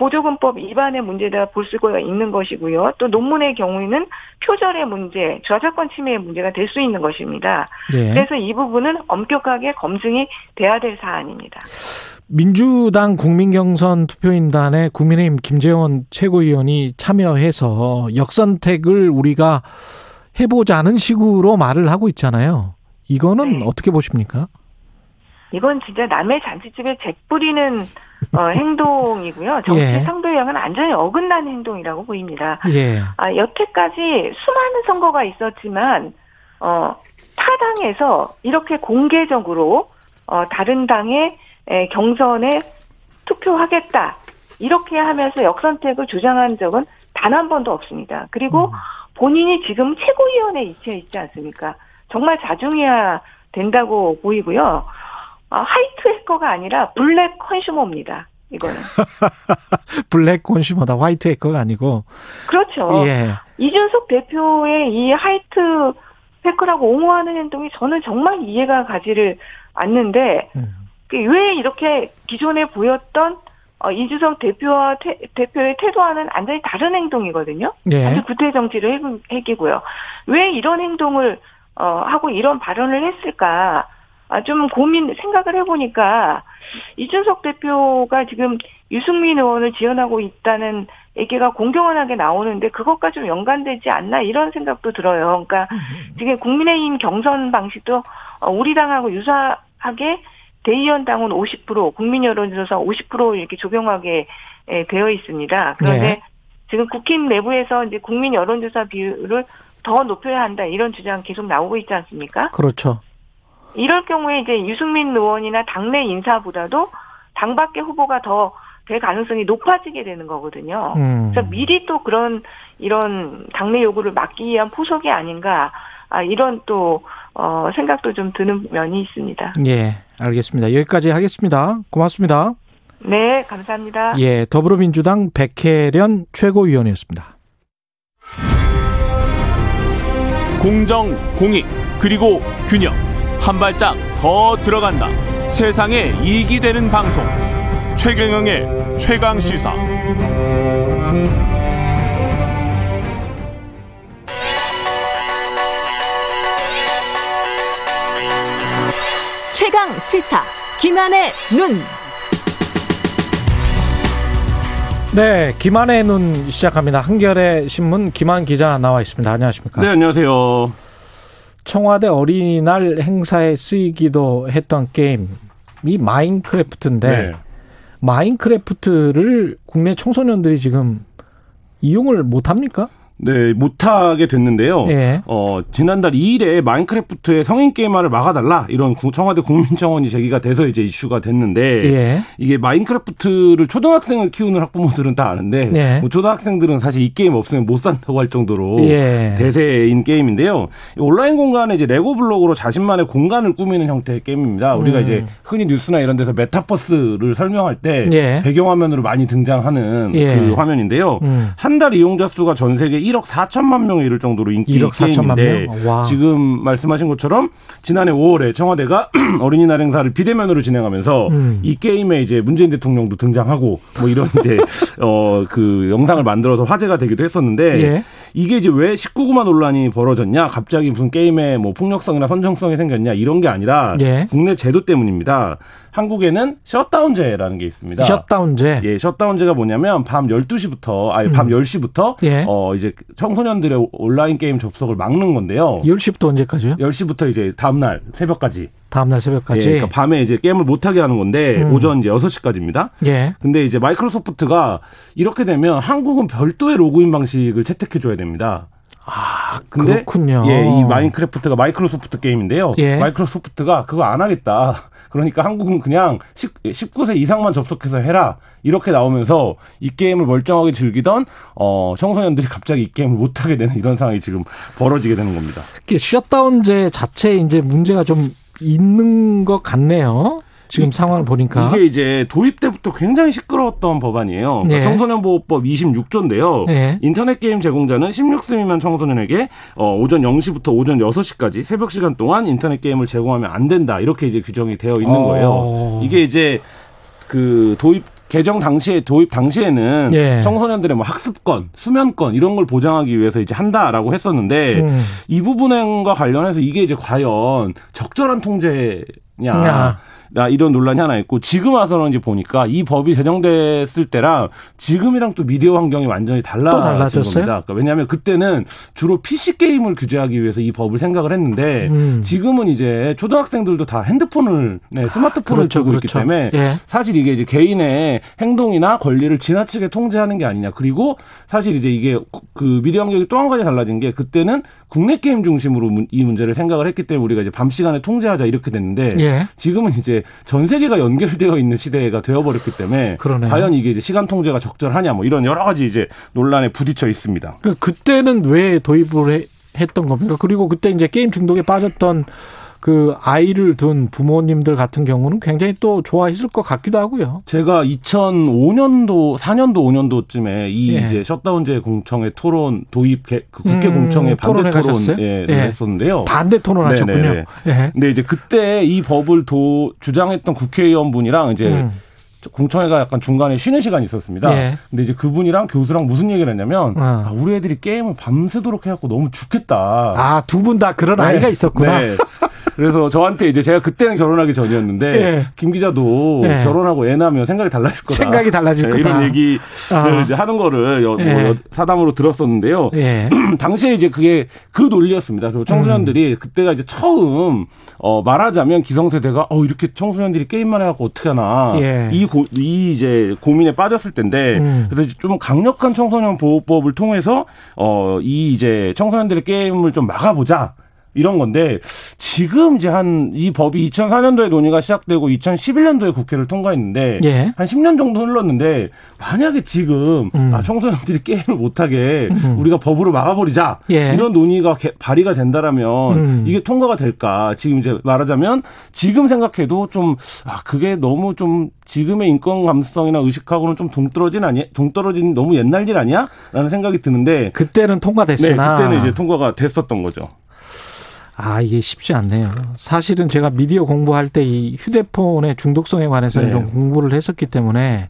보조금법 위반의 문제다 볼 수가 있는 것이고요. 또 논문의 경우에는 표절의 문제, 저작권 침해의 문제가 될 수 있는 것입니다. 예. 그래서 이 부분은 엄격하게 검증이 돼야 될 사안입니다. 민주당 국민경선 투표인단에 국민의힘 김재원 최고위원이 참여해서 역선택을 우리가 해보자는 식으로 말을 하고 있잖아요. 이거는 네. 어떻게 보십니까? 이건 진짜 남의 잔치집에 재 뿌리는 어, 행동이고요. 정치 예. 상도형은 완전히 어긋나는 행동이라고 보입니다. 예. 아, 여태까지 수많은 선거가 있었지만, 어, 타당에서 이렇게 공개적으로, 어, 다른 당의 에, 경선에 투표하겠다. 이렇게 하면서 역선택을 주장한 적은 단 한 번도 없습니다. 그리고 본인이 지금 최고위원회 위치에 있지 않습니까? 정말 자중해야 된다고 보이고요. 아, 화이트 해커가 아니라 블랙 컨슈머입니다. 이거는. 블랙 컨슈머다 화이트 해커가 아니고 그렇죠. 예. 이준석 대표의 이 화이트 해커라고 옹호하는 행동이 저는 정말 이해가 가지를 않는데 음. 그왜 이렇게 기존에 보였던 어, 이준석 대표와 태- 대표의 태도와는 완전히 다른 행동이거든요. 예. 아주 구태 정치를 핵- 핵이고요. 왜 이런 행동을 어, 하고 이런 발언을 했을까? 아, 좀 고민 생각을 해보니까 이준석 대표가 지금 유승민 의원을 지원하고 있다는 얘기가 공경원하게 나오는데 그것과 좀 연관되지 않나 이런 생각도 들어요. 그러니까 지금 국민의힘 경선 방식도 어, 우리 당하고 유사하게 대의원 당원 50%, 국민 여론조사 50% 이렇게 적용하게 예, 되어 있습니다. 그런데 네. 지금 국힘 내부에서 이제 국민 여론조사 비율을 더 높여야 한다 이런 주장 계속 나오고 있지 않습니까? 그렇죠. 이럴 경우에 이제 유승민 의원이나 당내 인사보다도 당 밖의 후보가 더 될 가능성이 높아지게 되는 거거든요. 음. 그래서 미리 또 그런 이런 당내 요구를 막기 위한 포석이 아닌가 아, 이런 또 어, 생각도 좀 드는 면이 있습니다. 예. 알겠습니다. 여기까지 하겠습니다. 고맙습니다. 네, 감사합니다. 예. 더불어민주당 백혜련 최고위원이었습니다. 공정, 공익, 그리고 균형. 한 발짝 더 들어간다. 세상에 이익이 되는 방송. 최경영의 최강 시사. 최강 시사 김한의 눈. 네. 김한의 눈 시작합니다. 한겨레 신문 김한 기자 나와 있습니다. 안녕하십니까? 네, 안녕하세요. 청와대 어린이날 행사에 쓰이기도 했던 게임이 마인크래프트인데 네. 마인크래프트를 국내 청소년들이 지금 이용을 못 합니까? 네, 못하게 됐는데요. 예. 어, 지난달 2일에 마인크래프트의 성인 게임화를 막아달라 이런 구- 청와대 국민청원이 제기가 돼서 이제 이슈가 됐는데 예. 이게 마인크래프트를 초등학생을 키우는 학부모들은 다 아는데 예. 뭐 초등학생들은 사실 이 게임 없으면 못 산다고 할 정도로 예. 대세인 게임인데요. 이 온라인 공간에 이제 레고 블록으로 자신만의 공간을 꾸미는 형태의 게임입니다. 우리가 음. 이제 흔히 뉴스나 이런 데서 메타버스를 설명할 때 예. 배경화면으로 많이 등장하는 예. 그 화면인데요. 음. 한달 이용자 수가 전 세계 1억 4천만 명에 이를 정도로 인기 1억 4천만 게임인데. 지금 말씀하신 것처럼 지난해 5월에 청와대가 어린이날 행사를 비대면으로 진행하면서 음. 이 게임에 이제 문재인 대통령도 등장하고 뭐 이런 이제 어 그 영상을 만들어서 화제가 되기도 했었는데 예. 이게 이제 왜 19금화 논란이 벌어졌냐? 갑자기 무슨 게임에 뭐 폭력성이나 선정성이 생겼냐? 이런 게 아니라 예. 국내 제도 때문입니다. 한국에는 셧다운제라는 게 있습니다. 셧다운제. 예, 셧다운제가 뭐냐면 밤 12시부터 아니 밤 10시부터 음. 예. 어 이제 청소년들의 온라인 게임 접속을 막는 건데요. 10시부터 언제까지요? 10시부터 이제 다음 날 새벽까지. 다음날 새벽까지. 예, 그러니까 밤에 이제 게임을 못 하게 하는 건데 음. 오전 이제 6시까지입니다. 예. 근데 이제 마이크로소프트가 이렇게 되면 한국은 별도의 로그인 방식을 채택해 줘야 됩니다. 아, 근데 그렇군요. 예, 이 마인크래프트가 마이크로소프트 게임인데요. 예. 마이크로소프트가 그거 안 하겠다. 그러니까 한국은 그냥 10, 19세 이상만 접속해서 해라. 이렇게 나오면서 이 게임을 멀쩡하게 즐기던 어 청소년들이 갑자기 이 게임을 못 하게 되는 이런 상황이 지금 벌어지게 되는 겁니다. 이게 셧다운제 자체에 이제 문제가 좀 있는 것 같네요. 지금 상황을 보니까. 이게 이제 도입 때부터 굉장히 시끄러웠던 법안이에요. 그러니까 예. 청소년 보호법 26조인데요. 예. 인터넷 게임 제공자는 16세 미만 청소년에게 어, 오전 0시부터 오전 6시까지 새벽 시간 동안 인터넷 게임을 제공하면 안 된다. 이렇게 이제 규정이 되어 있는 어. 거예요. 이게 이제 그 도입 개정 당시에 도입 당시에는 예. 청소년들의 뭐 학습권, 수면권 이런 걸 보장하기 위해서 이제 한다라고 했었는데 음. 이 부분과 관련해서 이게 이제 과연 적절한 통제냐 야. 나 이런 논란이 하나 있고 지금 와서는 이제 보니까 이 법이 제정됐을 때랑 지금이랑 또 미디어 환경이 완전히 달라진? 겁니다. 그러니까 왜냐하면 그때는 주로 PC 게임을 규제하기 위해서 이 법을 생각을 했는데 음. 지금은 이제 초등학생들도 다 핸드폰을 네, 스마트폰을 그렇죠, 있기 그렇죠. 때문에 예. 사실 이게 이제 개인의 행동이나 권리를 지나치게 통제하는 게 아니냐. 그리고 사실 이제 이게 그 미디어 환경이 또 한 가지 달라진 게 그때는 국내 게임 중심으로 문- 이 문제를 생각을 했기 때문에 우리가 이제 밤 시간에 통제하자 이렇게 됐는데 예. 지금은 이제 전 세계가 연결되어 있는 시대가 되어버렸기 때문에 그러네요. 과연 이게 이제 시간 통제가 적절하냐 뭐 이런 여러 가지 이제 논란에 부딪혀 있습니다. 그 그때는 왜 도입을 해- 했던 겁니까? 그리고 그때 이제 게임 중독에 빠졌던 그 아이를 둔 부모님들 같은 경우는 굉장히 또 좋아했을 것 같기도 하고요. 제가 2005년도, 4년도, 5년도쯤에 이 예. 이제 셧다운제 공청회 토론 도입 개- 그 국회 음, 공청회 반대 토론? 예, 예. 했었는데요. 반대 토론하셨군요. 네네네. 예. 근데 이제 그때 이 법을 도 주장했던 국회의원분이랑 이제 음. 공청회가 약간 중간에 쉬는 시간이 있었습니다. 예. 근데 이제 그분이랑 교수랑 무슨 얘기를 했냐면 어. 아, 우리 애들이 게임을 밤새도록 해갖고 너무 죽겠다. 아, 두 분 다 그런 네. 아이가 있었구나. 네. 그래서 저한테 이제 제가 그때는 결혼하기 전이었는데 예. 김 기자도 예. 결혼하고 애 낳으면 생각이 달라질 거다. 생각이 달라질 네, 거다. 이런 얘기를 아. 이제 하는 거를 여- 뭐 예. 여- 사담으로 들었었는데요. 예. 당시에 이제 그게 그 논리였습니다. 그리고 청소년들이 그때가 이제 처음 어 말하자면 기성세대가 어 이렇게 청소년들이 게임만 해갖고 어떻게 하나 예. 이, 고, 이 이제 고민에 빠졌을 텐데 음. 그래서 좀 강력한 청소년 보호법을 통해서 어 이 이제 청소년들의 게임을 좀 막아보자. 이런 건데 지금 이제 한 이 법이 2004년도에 논의가 시작되고 2011년도에 국회를 통과했는데 예. 한 10년 정도 흘렀는데 만약에 지금 음. 아 청소년들이 게임을 못하게 우리가 법으로 막아버리자 예. 이런 논의가 개- 발의가 된다라면 음. 이게 통과가 될까 지금 이제 말하자면 지금 생각해도 좀 아 그게 너무 좀 지금의 인권 감수성이나 의식하고는 좀 동떨어진 아니 동떨어진 너무 옛날 일 아니야라는 생각이 드는데 그때는 네 통과됐으나 그때는 이제 통과가 됐었던 거죠. 아, 이게 쉽지 않네요. 사실은 제가 미디어 공부할 때 이 휴대폰의 중독성에 관해서 네. 좀 공부를 했었기 때문에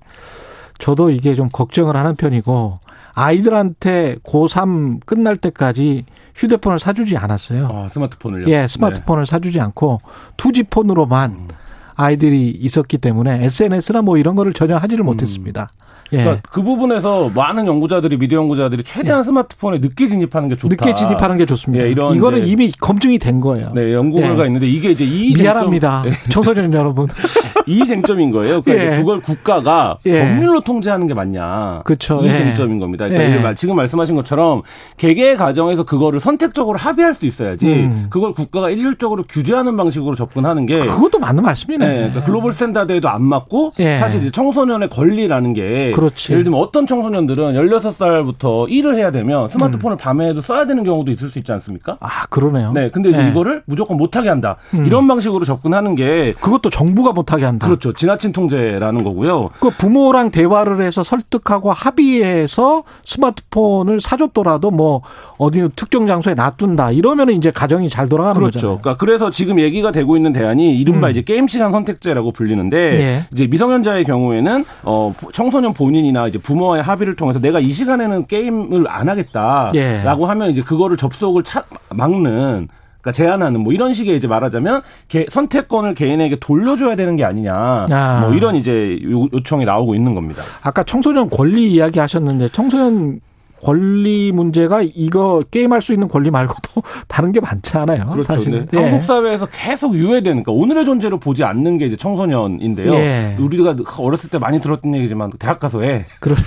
저도 이게 좀 걱정을 하는 편이고 아이들한테 고3 끝날 때까지 휴대폰을 사주지 않았어요. 아 스마트폰을요. 예, 스마트폰을 사주지 않고 투지폰으로만 아이들이 있었기 때문에 SNS나 뭐 이런 거를 전혀 하지를 못했습니다. 예. 그러니까 그 부분에서 많은 연구자들이 미디어 연구자들이 최대한 스마트폰에 늦게 진입하는 게 좋다. 늦게 진입하는 게 좋습니다. 예, 이런 이거는 이미 검증이 된 거예요. 네, 연구 결과 예. 있는데 이게 이제 이 미안합니다. 쟁점, 청소년 여러분. 이 쟁점인 거예요. 그러니까 예. 그걸 국가가 예. 법률로 통제하는 게 맞냐. 그쵸. 이 예. 쟁점인 겁니다. 그러니까 예. 지금 말씀하신 것처럼 개개 가정에서 그거를 선택적으로 합의할 수 있어야지. 음. 그걸 국가가 일률적으로 규제하는 방식으로 접근하는 게 그것도 맞는 말씀이네. 네, 그러니까 글로벌 스탠다드에도 안 맞고 예. 사실 청소년의 권리라는 게 그렇지. 예를 들면 어떤 청소년들은 16살부터 일을 해야 되면 음. 스마트폰을 밤에도 써야 되는 경우도 있을 수 있지 않습니까? 아, 그러네요. 네, 근데 예. 이거를 무조건 못하게 한다. 음. 이런 방식으로 접근하는 게 그것도 정부가 못하게 한다. 그렇죠. 지나친 통제라는 거고요. 그 부모랑 대화를 해서 설득하고 합의해서 스마트폰을 사줬더라도 뭐 어디 특정 장소에 놔둔다 이러면 이제 가정이 잘 돌아가는 그렇죠. 그러니까 그래서 지금 얘기가 되고 있는 대안이 이른바 음. 이제 게임 시간 선택제라고 불리는데 예. 이제 미성년자의 경우에는 어 부- 청소년 본인이나 이제 부모와의 합의를 통해서 내가 이 시간에는 게임을 안 하겠다라고 예. 하면 이제 그거를 접속을 차, 막는 그러니까 제한하는 뭐 이런 식의 이제 말하자면 개- 선택권을 개인에게 돌려줘야 되는 게 아니냐 아. 뭐 이런 이제 요- 요청이 나오고 있는 겁니다. 아까 청소년 권리 이야기 하셨는데 청소년 권리 문제가 이거 게임할 수 있는 권리 말고도 다른 게 많지 않아요. 그렇죠. 사실은. 근데 한국 사회에서 계속 유해되는 그러니까 오늘의 존재로 보지 않는 게 이제 청소년인데요. 예. 우리가 어렸을 때 많이 들었던 얘기지만 대학 가서 해. 그렇죠.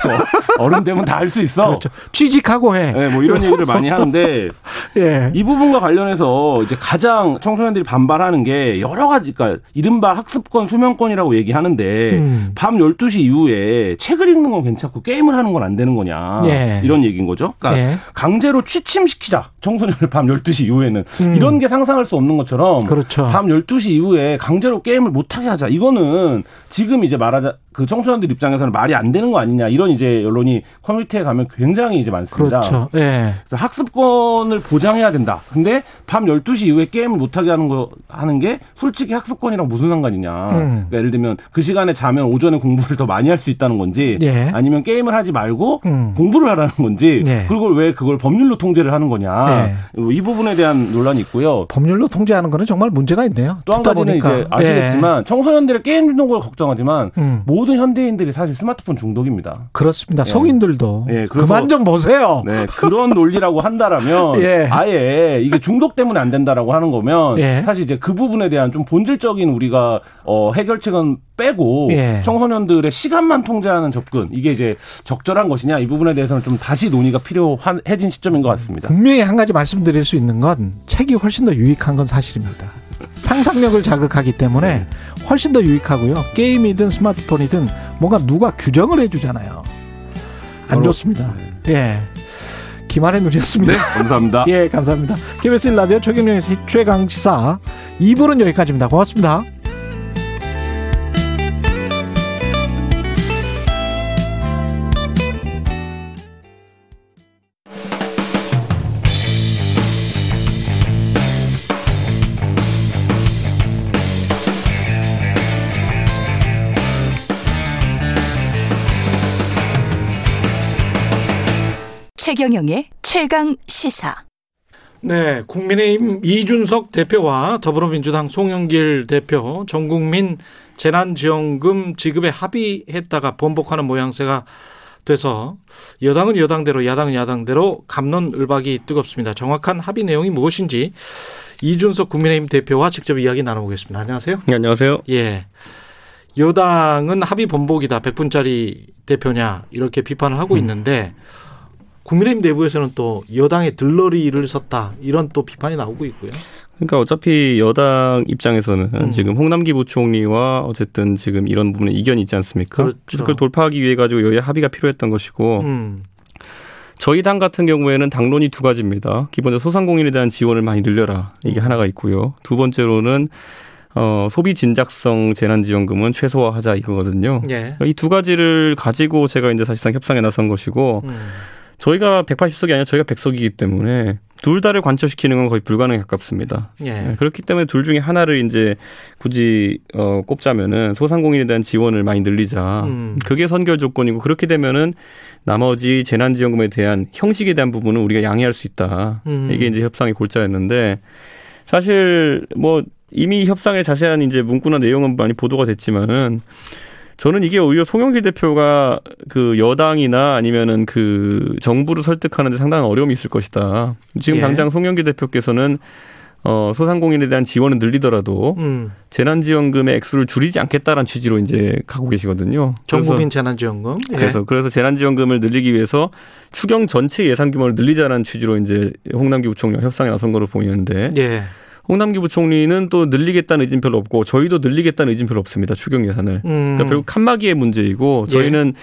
어른 되면 다 할 수 있어. 그렇죠. 취직하고 해. 네, 뭐 이런 얘기를 많이 하는데 예. 이 부분과 관련해서 이제 가장 청소년들이 반발하는 게 여러 가지, 그러니까 이른바 학습권, 수면권이라고 얘기하는데 음. 밤 12시 이후에 책을 읽는 건 괜찮고 게임을 하는 건 안 되는 거냐. 예. 이런 얘기인 거죠. 그러니까 예. 강제로 취침시키자. 청소년을 밤 12시 이후에는. 음. 이런 게 상상할 수 없는 것처럼 그렇죠. 밤 12시 이후에 강제로 게임을 못 하게 하자. 이거는 지금 이제 말하자 그 청소년들 입장에서는 말이 안 되는 거 아니냐. 이런 이제 언론이 커뮤니티에 가면 굉장히 이제 많습니다. 그렇죠. 예. 그래서 학습권을 보장해야 된다. 근데 밤 12시 이후에 게임을 못 하게 하는 거, 하는 게 솔직히 학습권이랑 무슨 상관이냐. 음. 그러니까 예를 들면 그 시간에 자면 오전에 공부를 더 많이 할 수 있다는 건지 예. 아니면 게임을 하지 말고 음. 공부를 하라는 건지 예. 그걸 왜 그걸 법률로 통제를 하는 거냐. 예. 이 부분에 대한 논란이 있고요. 법률로 통제하는 거는 정말 문제가 있네요. 또 한 가지는 보니까. 이제 아시겠지만 청소년들의 게임 중독을 걱정하지만 예. 음. 모든 현대인들이 사실 스마트폰 중독입니다. 그렇습니다. 예. 성인들도 예, 그래서- 그만 좀 보세요. 네, 그런 논리라고 한다라면 예. 아예 이게 중독 때문에 안 된다라고 하는 거면 예. 사실 이제 그 부분에 대한 좀 본질적인 우리가 어 해결책은 빼고 예. 청소년들의 시간만 통제하는 접근 이게 이제 적절한 것이냐 이 부분에 대해서는 좀 다시 논의가 필요해진 시점인 것 같습니다. 분명히 한 가지 말씀드릴 수 있는 건 책이 훨씬 더 유익한 건 사실입니다. 상상력을 자극하기 때문에 네. 훨씬 더 유익하고요. 게임이든 스마트폰이든 뭔가 누가 규정을 해주잖아요. 안 좋습니다. 예. 김한의 눈이었습니다. 네, 감사합니다. 예, 감사합니다. KBS 라디오 최경영의 최강 시사 2부는 여기까지입니다. 고맙습니다. 최경영의 최강 시사. 네, 국민의힘 이준석 대표와 더불어민주당 송영길 대표 전국민 재난지원금 지급에 합의했다가 번복하는 모양새가 돼서 여당은 여당대로 야당은 야당대로 감론을박이 뜨겁습니다. 정확한 합의 내용이 무엇인지 이준석 국민의힘 대표와 직접 이야기 나눠보겠습니다. 안녕하세요. 네, 안녕하세요. 예. 여당은 합의 번복이다. 100분짜리 대표냐 이렇게 비판을 하고 있는데 국민의힘 내부에서는 또 여당의 들러리를 섰다 이런 또 비판이 나오고 있고요. 그러니까 어차피 여당 입장에서는 음. 지금 홍남기 부총리와 어쨌든 지금 이런 부분에 이견이 있지 않습니까? 그렇죠. 그걸 돌파하기 위해 가지고 여야 합의가 필요했던 것이고 음. 저희 당 같은 경우에는 당론이 두 가지입니다. 기본적으로 소상공인에 대한 지원을 많이 늘려라 이게 음. 하나가 있고요. 두 번째로는 어, 소비 진작성 재난지원금은 최소화하자 이거거든요. 예. 이두 가지를 가지고 제가 이제 사실상 협상에 나선 것이고 음. 저희가 180석이 아니라 저희가 100석이기 때문에 둘 다를 관철시키는 건 거의 불가능에 가깝습니다. 예. 네, 그렇기 때문에 둘 중에 하나를 이제 굳이 어, 꼽자면은 소상공인에 대한 지원을 많이 늘리자. 음. 그게 선결 조건이고 그렇게 되면은 나머지 재난지원금에 대한 형식에 대한 부분은 우리가 양해할 수 있다. 음. 이게 이제 협상의 골자였는데 사실 뭐 이미 협상의 자세한 이제 문구나 내용은 많이 보도가 됐지만은 저는 이게 오히려 송영길 대표가 그 여당이나 아니면은 그 정부를 설득하는데 상당한 어려움이 있을 것이다. 지금 예. 당장 송영길 대표께서는 어, 소상공인에 대한 지원을 늘리더라도 음. 재난지원금의 액수를 줄이지 않겠다라는 취지로 이제 가고 계시거든요. 전국민 재난지원금. 예. 그래서 그래서 재난지원금을 늘리기 위해서 추경 전체 예산 규모를 늘리자라는 취지로 이제 홍남기 부총리와 협상에 나선 거로 보이는데 예. 홍남기 부총리는 또 늘리겠다는 의지는 별로 없고 저희도 늘리겠다는 의지는 별로 없습니다. 추경 예산을. 음. 그러니까 결국 칸막이의 문제이고 저희는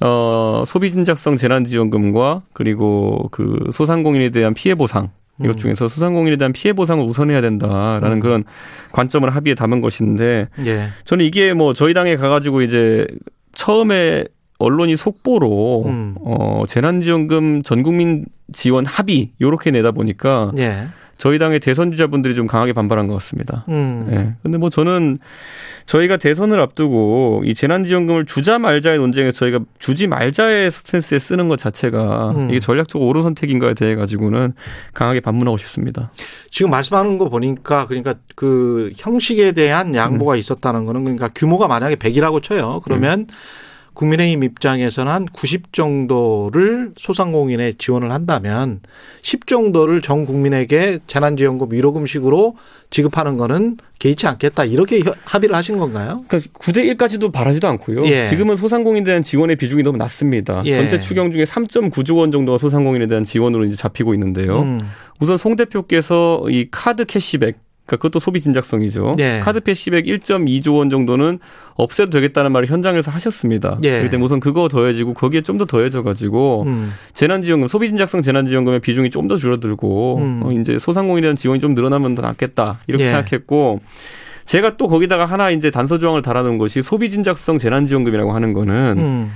어 소비 진작성 재난지원금과 그리고 그 소상공인에 대한 피해 보상 이것 음. 중에서 소상공인에 대한 피해 보상을 우선해야 된다라는 음. 그런 관점을 합의에 담은 것인데 예. 저는 이게 뭐 저희 당에 가가지고 이제 처음에 언론이 속보로 음. 어 재난지원금 전국민 지원 합의 요렇게 내다 보니까 예. 저희 당의 대선 주자분들이 좀 강하게 반발한 것 같습니다. 음. 예. 근데 뭐 저는 저희가 대선을 앞두고 이 재난지원금을 주자 말자의 논쟁에 저희가 주지 말자의 스탠스에 쓰는 것 자체가 음. 이게 전략적으로 옳은 선택인가에 대해 가지고는 강하게 반문하고 싶습니다. 지금 말씀하는 거 보니까 그러니까 그 형식에 대한 양보가 음. 있었다는 거는 그러니까 규모가 만약에 100이라고 쳐요. 그러면 국민의힘 입장에서는 한 90 정도를 소상공인에 지원을 한다면 10 정도를 전 국민에게 재난지원금 위로금식으로 지급하는 거는 개의치 않겠다. 이렇게 협- 합의를 하신 건가요? 그러니까 9대 1까지도 바라지도 않고요. 예. 지금은 소상공인에 대한 지원의 비중이 너무 낮습니다. 예. 전체 추경 중에 3.9조 원 정도가 소상공인에 대한 지원으로 이제 잡히고 있는데요. 음. 우선 송 대표께서 이 카드 캐시백 그러니까 그것도 소비 진작성이죠. 예. 카드 캐시백 1.2조 원 정도는 없애도 되겠다는 말을 현장에서 하셨습니다. 예. 그렇기 때문에 우선 그거 더해지고 거기에 좀 더 더해져 가지고 음. 재난지원금 소비 진작성 재난지원금의 비중이 좀 더 줄어들고 음. 어, 이제 소상공인에 대한 지원이 좀 늘어나면 더 낫겠다 이렇게 예. 생각했고 제가 또 거기다가 하나 이제 단서 조항을 달아놓은 것이 소비 진작성 재난지원금이라고 하는 거는 음.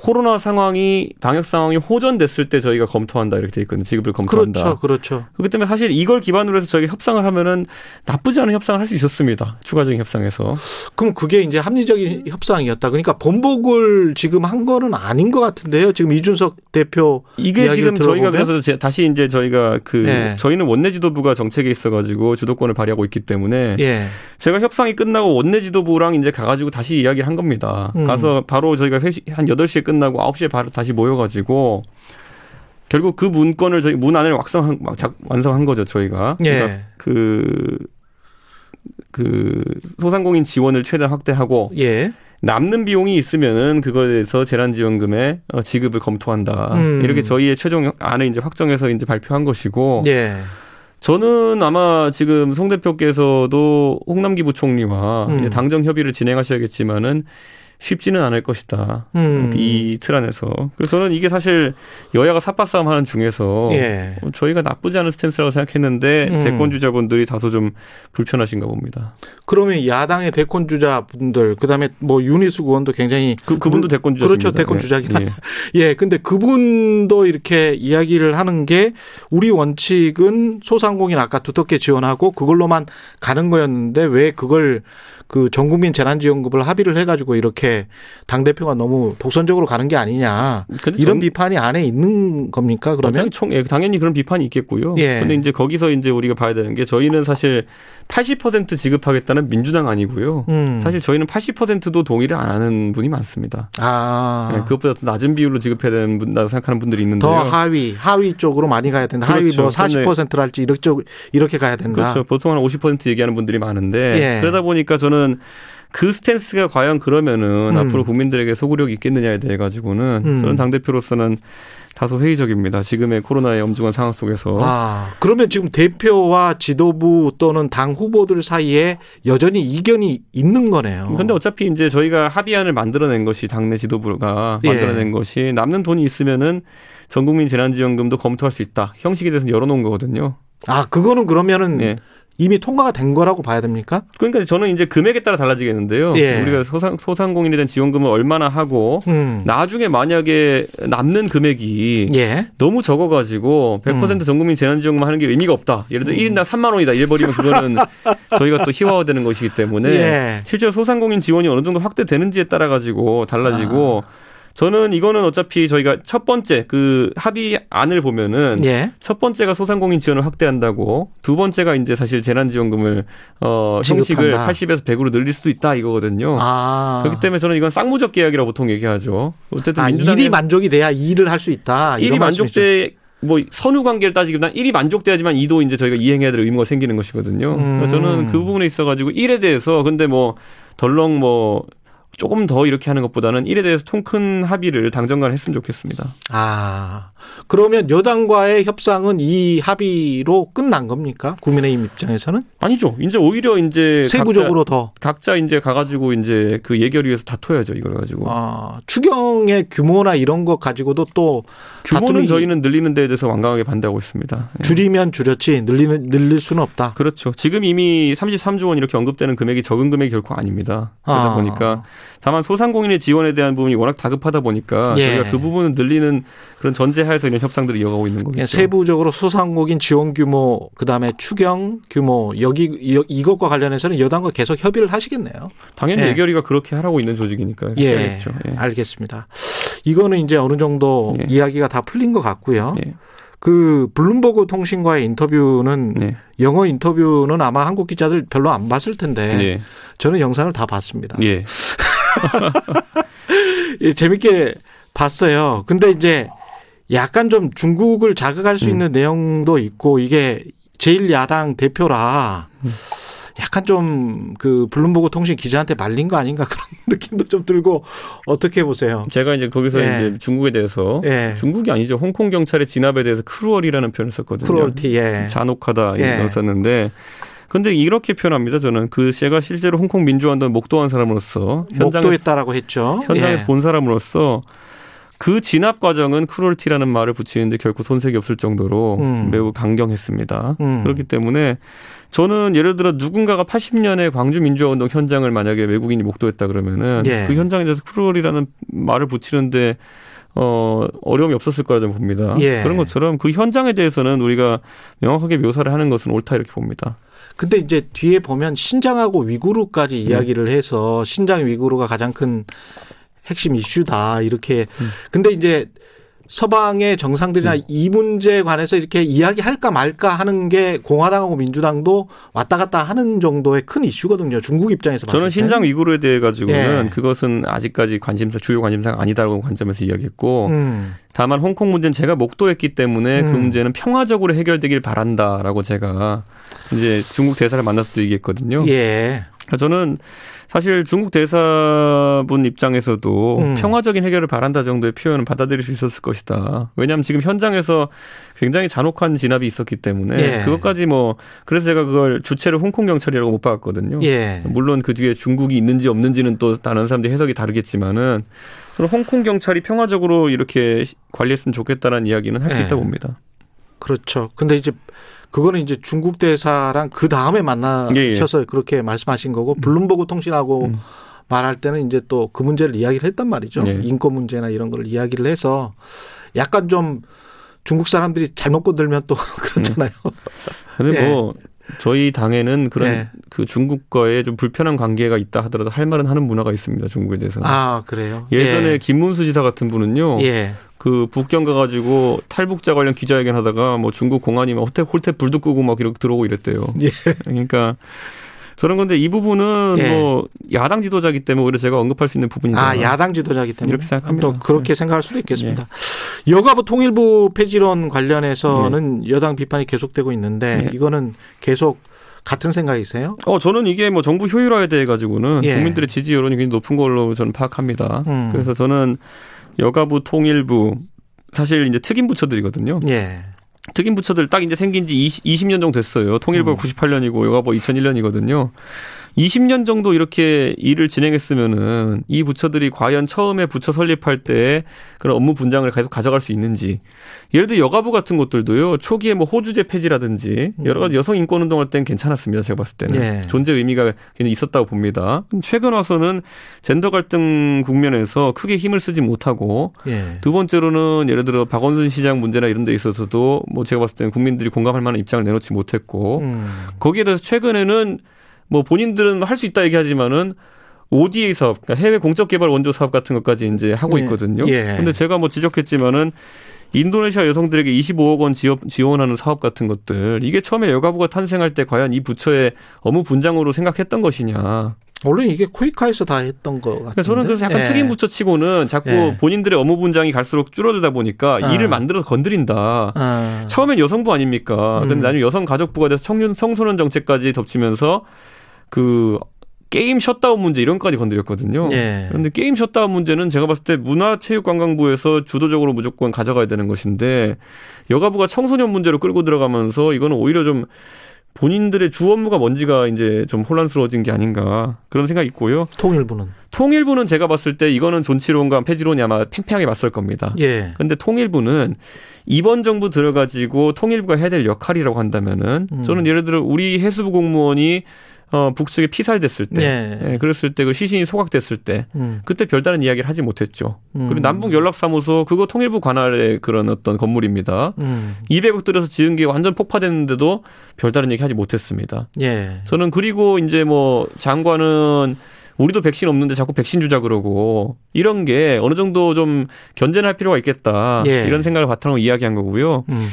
코로나 상황이 방역 상황이 호전됐을 때 저희가 검토한다 이렇게 돼 있거든요. 지급을 검토한다. 그렇죠. 그렇죠. 그렇기 때문에 사실 이걸 기반으로 해서 저희가 협상을 하면은 나쁘지 않은 협상을 할 수 있었습니다. 추가적인 협상에서. 그럼 그게 이제 합리적인 협상이었다. 그러니까 번복을 지금 한 거는 아닌 것 같은데요. 지금 이준석 대표 이게 지금 저희가? 그래서 제- 다시 이제 저희가 그 네. 저희는 원내 지도부가 정책에 있어가지고 주도권을 발휘하고 있기 때문에 예. 제가 협상이 끝나고 원내 지도부랑 이제 가가지고 다시 이야기를 한 겁니다. 음. 가서 바로 저희가 회시- 한 8시에 끝나고 9시에 바로 다시 모여가지고 결국 그 문건을 저희 문안을 완성한, 작- 완성한 거죠, 저희가. 예. 그러니까 그, 그 소상공인 지원을 최대한 확대하고 예. 남는 비용이 있으면은 그거에 대해서 재난지원금의 어, 지급을 검토한다. 음. 이렇게 저희의 최종 안을 이제 확정해서 이제 발표한 것이고 예. 저는 아마 지금 송 대표께서도 홍남기 부총리와 음. 당정 협의를 진행하셔야겠지만은 쉽지는 않을 것이다. 음. 이틀 안에서. 그래서 저는 이게 사실 여야가 삿바싸움 하는 중에서 예. 어, 저희가 나쁘지 않은 스탠스라고 생각했는데 음. 대권 주자분들이 다소 좀 불편하신가 봅니다. 그러면 야당의 대권 주자분들 그다음에 뭐 윤희수 의원도 굉장히 그 그분도 대권 주자입니다. 그렇죠. 대권 주자긴 예. 예, 근데 그분도 이렇게 이야기를 하는 게 우리 원칙은 소상공인 아까 두텁게 지원하고 그걸로만 가는 거였는데 왜 그걸 그 전국민 재난지원금을 합의를 해가지고 이렇게 당 대표가 너무 독선적으로 가는 게 아니냐 이런 전- 비판이 안에 있는 겁니까? 그러면 당연히 총, 예, 당연히 그런 비판이 있겠고요. 예. 근데 이제 거기서 이제 우리가 봐야 되는 게 저희는 사실 80% 지급하겠다는 민주당 아니고요. 음. 사실 저희는 80%도 동의를 안 하는 분이 많습니다. 아. 예, 그것보다 더 낮은 비율로 지급해야 되는 분다고 생각하는 분들이 있는데요. 더 하위, 하위 쪽으로 많이 가야 된다. 하위 그렇죠. 뭐 40%랄지 이렇게 쪽 이렇게 가야 된다. 그렇죠. 보통 한 50% 얘기하는 분들이 많은데 예. 그러다 보니까 저는 그 스탠스가 과연 그러면은 음. 앞으로 국민들에게 소구력이 있겠느냐에 대해 가지고는 음. 저는 당 대표로서는 다소 회의적입니다. 지금의 코로나의 엄중한 상황 속에서 아, 그러면 지금 대표와 지도부 또는 당 후보들 사이에 여전히 이견이 있는 거네요. 근데 어차피 이제 저희가 합의안을 만들어낸 것이 당내 지도부가 예. 만들어낸 것이 남는 돈이 있으면은 전국민 재난지원금도 검토할 수 있다. 형식에 대해서 열어놓은 거거든요. 아, 그거는 그러면은 예. 이미 통과가 된 거라고 봐야 됩니까? 그러니까 저는 이제 금액에 따라 달라지겠는데요. 예. 우리가 소상, 소상공인에 대한 지원금을 얼마나 하고 음. 나중에 만약에 남는 금액이 예. 너무 적어가지고 100% 전국민 재난지원금 하는 게 의미가 없다. 예를 들어 1인당 3만 원이다. 이래버리면 그거는 저희가 또 희화화되는 것이기 때문에 예. 실제로 소상공인 지원이 어느 정도 확대되는지에 따라 가지고 달라지고 저는 이거는 어차피 저희가 첫 번째 그 합의안을 보면은 예. 첫 번째가 소상공인 지원을 확대한다고 두 번째가 이제 사실 재난지원금을 어 형식을 지급한다. 80에서 100으로 늘릴 수도 있다 이거거든요. 아. 그렇기 때문에 저는 이건 쌍무적 계약이라고 보통 얘기하죠. 어쨌든 아, 일이 만족이 돼야 일을 할 수 있다. 일이. 만족돼 뭐 선후 관계를 따지기보다 일이 만족돼야지만 이도 이제 저희가 이행해야 될 의무가 생기는 것이거든요. 음. 저는 그 부분에 있어 가지고 일에 대해서 근데 뭐 덜렁 뭐 조금 더 이렇게 하는 것보다는 일에 대해서 통큰 합의를 당정 간에 했으면 좋겠습니다. 아. 그러면 여당과의 협상은 이 합의로 끝난 겁니까? 국민의힘 입장에서는? 아니죠. 이제 오히려 이제 세부적으로 각자, 더. 각자 이제 가가지고 이제 그 예결 위에서 다퉈야죠. 이걸 가지고 아, 추경의 규모나 이런 것 가지고도 또 규모는 저희는 늘리는 데에 대해서 완강하게 반대하고 있습니다. 예. 줄이면 줄였지 늘리는 늘릴 수는 없다. 그렇죠. 지금 이미 33조 원 이렇게 언급되는 금액이 적은 금액이 결코 아닙니다. 그러다 아. 보니까 다만 소상공인의 지원에 대한 부분이 워낙 다급하다 보니까 예. 저희가 그 부분은 늘리는 그런 전제하에서 이런 협상들을 이어가고 있는 거겠죠. 세부적으로 소상공인 지원 규모, 그다음에 추경 규모 여기 이- 이것과 관련해서는 여당과 계속 협의를 하시겠네요. 당연히 예. 예결위가 그렇게 하라고 있는 조직이니까 예. 예. 알겠습니다. 이거는 이제 어느 정도 예. 이야기가 다 풀린 것 같고요. 예. 그 블룸버그 통신과의 인터뷰는 네. 영어 인터뷰는 아마 한국 기자들 별로 안 봤을 텐데 예. 저는 영상을 다 봤습니다. 예. 예, 재밌게 봤어요. 근데 이제 약간 좀 중국을 자극할 수 음. 있는 내용도 있고 이게 제1야당 대표라 약간 좀 그 블룸버그 통신 기자한테 말린 거 아닌가 그런 느낌도 좀 들고 어떻게 보세요? 제가 이제 거기서 예. 이제 중국에 대해서 예. 중국이 아니죠. 홍콩 경찰의 진압에 대해서 cruel이라는 표현을 썼거든요. cruelty, 예. 잔혹하다 예. 이런 걸 썼는데 근데 이렇게 표현합니다. 저는 그 제가 실제로 홍콩 민주화운동 목도한 사람으로서 현장에서 목도했다라고 했죠. 현장에서 예. 본 사람으로서 그 진압 과정은 cruelty라는 말을 붙이는데 결코 손색이 없을 정도로 음. 매우 강경했습니다. 음. 그렇기 때문에 저는 예를 들어 누군가가 80년에 광주 민주화운동 현장을 만약에 외국인이 목도했다 그러면은 예. 그 현장에 대해서 cruel이라는 말을 붙이는데 어 어려움이 없었을 거라 좀 봅니다. 예. 그런 것처럼 그 현장에 대해서는 우리가 명확하게 묘사를 하는 것은 옳다 이렇게 봅니다. 근데 이제 뒤에 보면 신장하고 위구르까지 네. 이야기를 해서 신장 위구르가 가장 큰 핵심 이슈다 이렇게. 음. 근데 이제 서방의 정상들이나 이 문제에 관해서 이렇게 이야기할까 말까 하는 게 공화당하고 민주당도 왔다 갔다 하는 정도의 큰 이슈거든요. 중국 입장에서 저는 때. 신장 위구르에 대해 가지고는 예. 그것은 아직까지 관심사 주요 관심사가 아니다라고 관점에서 이야기했고 음. 다만 홍콩 문제는 제가 목도했기 때문에 그 음. 문제는 평화적으로 해결되길 바란다라고 제가 이제 중국 대사를 만났을 때 얘기했거든요. 예. 그러니까 저는 사실 중국 대사분 입장에서도 음. 평화적인 해결을 바란다 정도의 표현은 받아들일 수 있었을 것이다. 왜냐하면 지금 현장에서 굉장히 잔혹한 진압이 있었기 때문에 예. 그것까지 뭐 그래서 제가 그걸 주체를 홍콩 경찰이라고 못 봤거든요. 예. 물론 그 뒤에 중국이 있는지 없는지는 또 다른 사람들이 해석이 다르겠지만은 저는 홍콩 경찰이 평화적으로 이렇게 관리했으면 좋겠다라는 이야기는 할수 예. 있다 고 봅니다. 그렇죠. 근데 이제 그거는 이제 중국 대사랑 그 다음에 만나셔서 그렇게 말씀하신 거고 블룸버그 통신하고 음. 말할 때는 이제 또 그 문제를 이야기를 했단 말이죠. 네. 인권 문제나 이런 걸 이야기를 해서 약간 좀 중국 사람들이 잘못 건들면 또 그렇잖아요. 근데 예. 뭐 저희 당에는 그런 예. 그 중국과의 좀 불편한 관계가 있다 하더라도 할 말은 하는 문화가 있습니다. 중국에 대해서. 는아 그래요. 예전에 예. 김문수 지사 같은 분은요. 예. 그 북경 가가지고 탈북자 관련 기자회견 하다가 뭐 중국 공안이 막 홀태 홀태 불도 끄고 막 이렇게 들어오고 이랬대요. 예. 그러니까 저런 건데 이 부분은 예. 뭐 야당 지도자기 때문에 오히려 제가 언급할 수 있는 부분이다. 아 야당 지도자기 때문에 이렇게 생각합니다. 네. 또 그렇게 생각할 수도 있겠습니다. 여가부 통일부 폐지론 관련해서는 여당 비판이 계속되고 있는데 네. 이거는 계속 같은 생각이세요? 어 저는 이게 뭐 정부 효율화에 대해 가지고는 예. 국민들의 지지 여론이 굉장히 높은 걸로 저는 파악합니다. 음. 그래서 저는 여가부 통일부 사실 이제 특임 부처들이거든요. 예. 특임 부처들 딱 이제 생긴 지 20, 20년 정도 됐어요. 통일부가 음. 98년이고 여가부 2001년이거든요. 20년 정도 이렇게 일을 진행했으면은 이 부처들이 과연 처음에 부처 설립할 때 그런 업무 분장을 계속 가져갈 수 있는지 예를 들어 여가부 같은 것들도요 초기에 뭐 호주제 폐지라든지 여러 가지 여성 인권 운동할 땐 괜찮았습니다 제가 봤을 때는 예. 존재 의미가 굉장히 있었다고 봅니다 최근 와서는 젠더 갈등 국면에서 크게 힘을 쓰지 못하고 예. 두 번째로는 예를 들어 박원순 시장 문제나 이런 데 있어서도 뭐 제가 봤을 때는 국민들이 공감할 만한 입장을 내놓지 못했고 음. 거기에 대해서 최근에는 뭐 본인들은 할 수 있다 얘기하지만은 ODA 사업, 그러니까 해외 공적 개발 원조 사업 같은 것까지 이제 하고 예. 있거든요. 예. 근데 제가 뭐 지적했지만은 인도네시아 여성들에게 25억 원 지원, 지원하는 사업 같은 것들 이게 처음에 여가부가 탄생할 때 과연 이 부처의 업무 분장으로 생각했던 것이냐. 원래 이게 코이카에서 다 했던 거 같은데. 그러니까 저는 그래서 약간 예. 특임 부처치고는 자꾸 예. 본인들의 업무 분장이 갈수록 줄어들다 보니까 아. 일을 만들어서 건드린다. 아. 처음엔 여성부 아닙니까? 음. 근데 나중에 여성 가족부가 돼서 청년, 청소년 정책까지 덮치면서 그 게임 셧다운 문제 이런 것까지 건드렸거든요. 예. 그런데 게임 셧다운 문제는 제가 봤을 때 문화체육관광부에서 주도적으로 무조건 가져가야 되는 것인데 여가부가 청소년 문제로 끌고 들어가면서 이거는 오히려 좀 본인들의 주 업무가 뭔지가 이제 좀 혼란스러워진 게 아닌가 그런 생각이 있고요. 통일부는. 통일부는 제가 봤을 때 이거는 존치론과 폐지론이 아마 팽팽하게 맞설 겁니다. 예. 근데 통일부는 이번 정부 들어가지고 통일부가 해야 될 역할이라고 한다면은 음. 저는 예를 들어 우리 해수부 공무원이 어, 북측에 피살됐을 때, 예. 예, 그랬을 때 그 시신이 소각됐을 때, 음. 그때 별다른 이야기를 하지 못했죠. 음. 그리고 남북 연락사무소 그거 통일부 관할의 그런 어떤 건물입니다. 음. 200억 들여서 지은 게 완전 폭파됐는데도 별다른 얘기 하지 못했습니다. 예. 저는 그리고 이제 뭐 장관은 우리도 백신 없는데 자꾸 백신 주자 그러고 이런 게 어느 정도 좀 견제할 필요가 있겠다 예. 이런 생각을 바탕으로 이야기한 거고요. 음.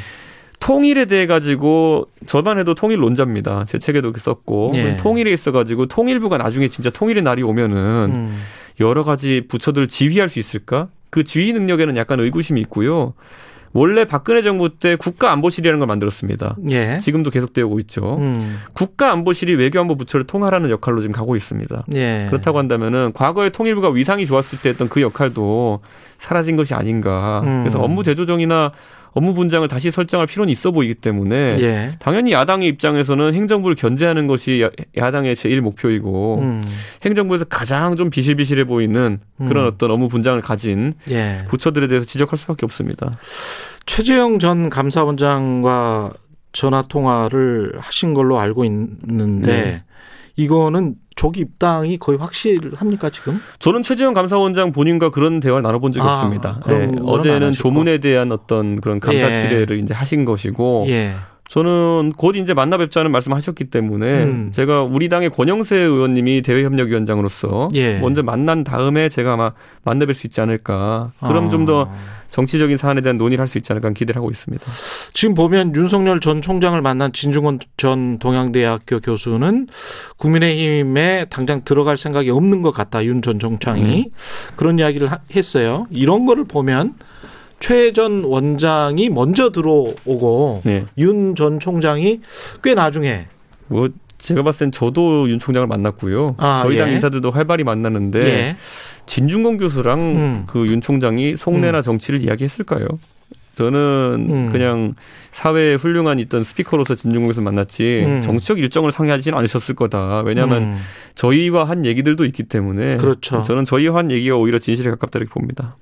통일에 대해 가지고 저만 해도 통일론자입니다. 제 책에도 썼고 예. 통일에 있어 가지고 통일부가 나중에 진짜 통일의 날이 오면은 음. 여러 가지 부처들 지휘할 수 있을까? 그 지휘 능력에는 약간 의구심이 있고요. 원래 박근혜 정부 때 국가안보실이라는 걸 만들었습니다. 예. 지금도 계속되고 있죠. 음. 국가안보실이 외교안보 부처를 통할하는 역할로 지금 가고 있습니다. 예. 그렇다고 한다면은 과거에 통일부가 위상이 좋았을 때 했던 그 역할도 사라진 것이 아닌가. 음. 그래서 업무 재조정이나 업무 분장을 다시 설정할 필요는 있어 보이기 때문에 예. 당연히 야당의 입장에서는 행정부를 견제하는 것이 야- 야당의 제일 목표이고 음. 행정부에서 가장 좀 비실비실해 보이는 그런 음. 어떤 업무 분장을 가진 예. 부처들에 대해서 지적할 수밖에 없습니다. 최재형 전 감사원장과 전화 통화를 하신 걸로 알고 있는데 네. 이거는 조기 입당이 거의 확실합니까 지금? 저는 최재형 감사원장 본인과 그런 대화를 나눠본 적이 아, 없습니다. 예, 안 어제는. 조문에 대한 어떤 그런 감사 예. 치레를 이제 하신 것이고 예. 저는 곧 이제 만나 뵙자는 말씀하셨기 때문에 음. 제가 우리 당의 권영세 의원님이 대외협력위원장으로서 예. 먼저 만난 다음에 제가 아마 만나 뵐 수 있지 않을까. 그럼 아. 좀더 정치적인 사안에 대한 논의를 할 수 있지 않을까 기대를 하고 있습니다. 지금 보면 윤석열 전 총장을 만난 진중권 전 동양대학교 교수는 국민의힘에 당장 들어갈 생각이 없는 것 같다. 윤 전 총장이 네. 그런 이야기를 하- 했어요. 이런 거를 보면 최전 원장이 먼저 들어오고 네. 윤전 총장이 꽤 나중에 뭐 제가 봤을 땐 저도 윤 총장을 만났고요. 아, 저희 당 예. 인사들도 활발히 만났는데 예. 진중권 교수랑 음. 그윤 총장이 속내나 정치를 이야기했을까요? 저는 음. 그냥 사회에 훌륭한 있던 스피커로서 진중권 교수 만났지 음. 정치적 일정을 상의하지는 않으셨을 거다. 왜냐하면 음. 저희와 한 얘기들도 있기 때문에 그렇죠. 저는 저희와 한 얘기가 오히려 진실에 가깝다 이렇게 봅니다.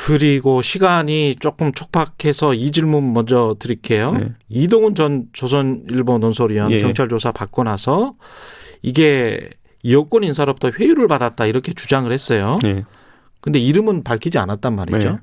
그리고 시간이 조금 촉박해서 이 질문 먼저 드릴게요. 네. 이동훈 전 조선일보 논설위원 예. 경찰 조사 받고 나서 이게 여권 인사로부터 회유를 받았다 이렇게 주장을 했어요. 네. 근데 이름은 밝히지 않았단 말이죠. 네.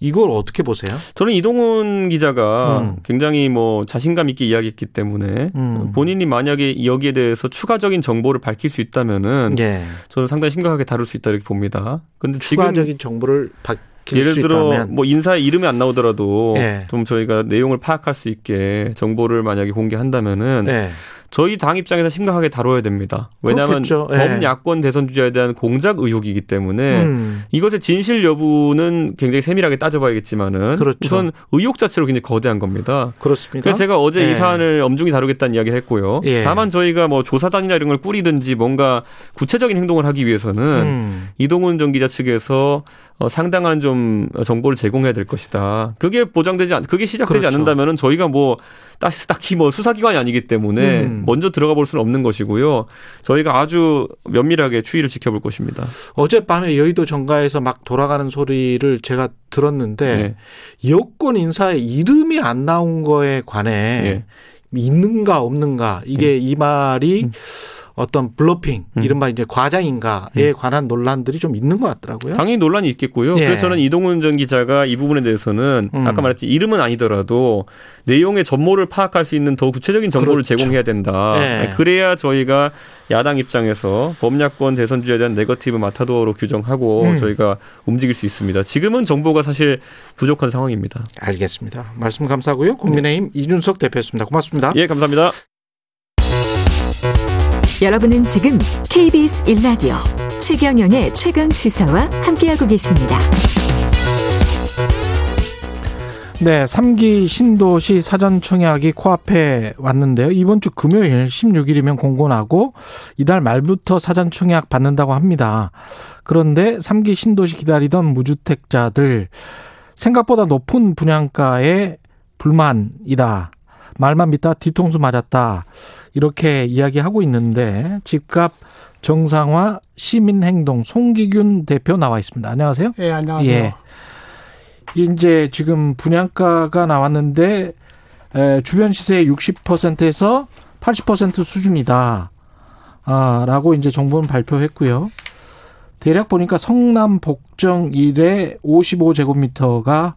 이걸 어떻게 보세요? 저는 이동훈 기자가 음. 굉장히 뭐 자신감 있게 이야기했기 때문에 음. 본인이 만약에 여기에 대해서 추가적인 정보를 밝힐 수 있다면은 예. 저는 상당히 심각하게 다룰 수 있다 이렇게 봅니다. 근데 추가적인 정보를 밝힐 예를 수 들어 있다면 뭐 인사의 이름이 안 나오더라도 예. 좀 저희가 내용을 파악할 수 있게 정보를 만약에 공개한다면은 예. 저희 당 입장에서 심각하게 다뤄야 됩니다. 왜냐하면. 예. 범야권 대선 주자에 대한 공작 의혹이기 때문에 음. 이것의 진실 여부는 굉장히 세밀하게 따져봐야겠지만은 그렇죠. 우선 의혹 자체로 굉장히 거대한 겁니다. 그렇습니다. 그래서 제가 어제 예. 이 사안을 엄중히 다루겠다는 이야기를 했고요. 예. 다만 저희가 뭐 조사단이나 이런 걸 꾸리든지 뭔가 구체적인 행동을 하기 위해서는 음. 이동훈 전 기자 측에서 어, 상당한 좀 정보를 제공해야 될 것이다. 그게 보장되지 않, 그게 시작되지 그렇죠. 않는다면은 저희가 뭐 딱히, 딱히 뭐 수사기관이 아니기 때문에 음. 먼저 들어가 볼 수는 없는 것이고요. 저희가 아주 면밀하게 추이를 지켜볼 것입니다. 어젯밤에 여의도 정가에서 막 돌아가는 소리를 제가 들었는데 네. 여권 인사의 이름이 안 나온 거에 관해 예. 있는가 없는가 이게 이 말이 음. 어떤 bluffing, 음. 이른바 이제 과장인가에 관한 논란들이 좀 있는 것 같더라고요. 당연히 논란이 있겠고요. 예. 그래서 저는 이동훈 전 기자가 이 부분에 대해서는 음. 아까 말했듯이 이름은 아니더라도 내용의 전모를 파악할 수 있는 더 구체적인 정보를 그렇죠. 제공해야 된다. 예. 그래야 저희가 야당 입장에서 범야권 대선주자에 대한 네거티브 마타도어로 규정하고 음. 저희가 움직일 수 있습니다. 지금은 정보가 사실 부족한 상황입니다. 알겠습니다. 말씀 감사하고요. 국민의힘 이준석 대표였습니다. 고맙습니다. 예, 감사합니다. 여러분은 지금 KBS 1라디오 최경영의 최강 시사와 함께하고 계십니다. 네, 3기 신도시 사전 청약이 코앞에 왔는데요. 이번 주 금요일 16일이면 공고나고 이달 말부터 사전 청약 받는다고 합니다. 그런데 3기 신도시 기다리던 무주택자들 생각보다 높은 분양가에 불만이다. 말만 믿다 뒤통수 맞았다. 이렇게 이야기하고 있는데 집값 정상화 시민행동 송기균 대표 나와 있습니다. 안녕하세요. 예, 안녕하세요. 예. 이제 지금 분양가가 나왔는데 에, 주변 시세의 60%에서 80% 수준이다. 아, 라고 이제 정부는 발표했고요. 대략 보니까 성남 복정 일에 55제곱미터가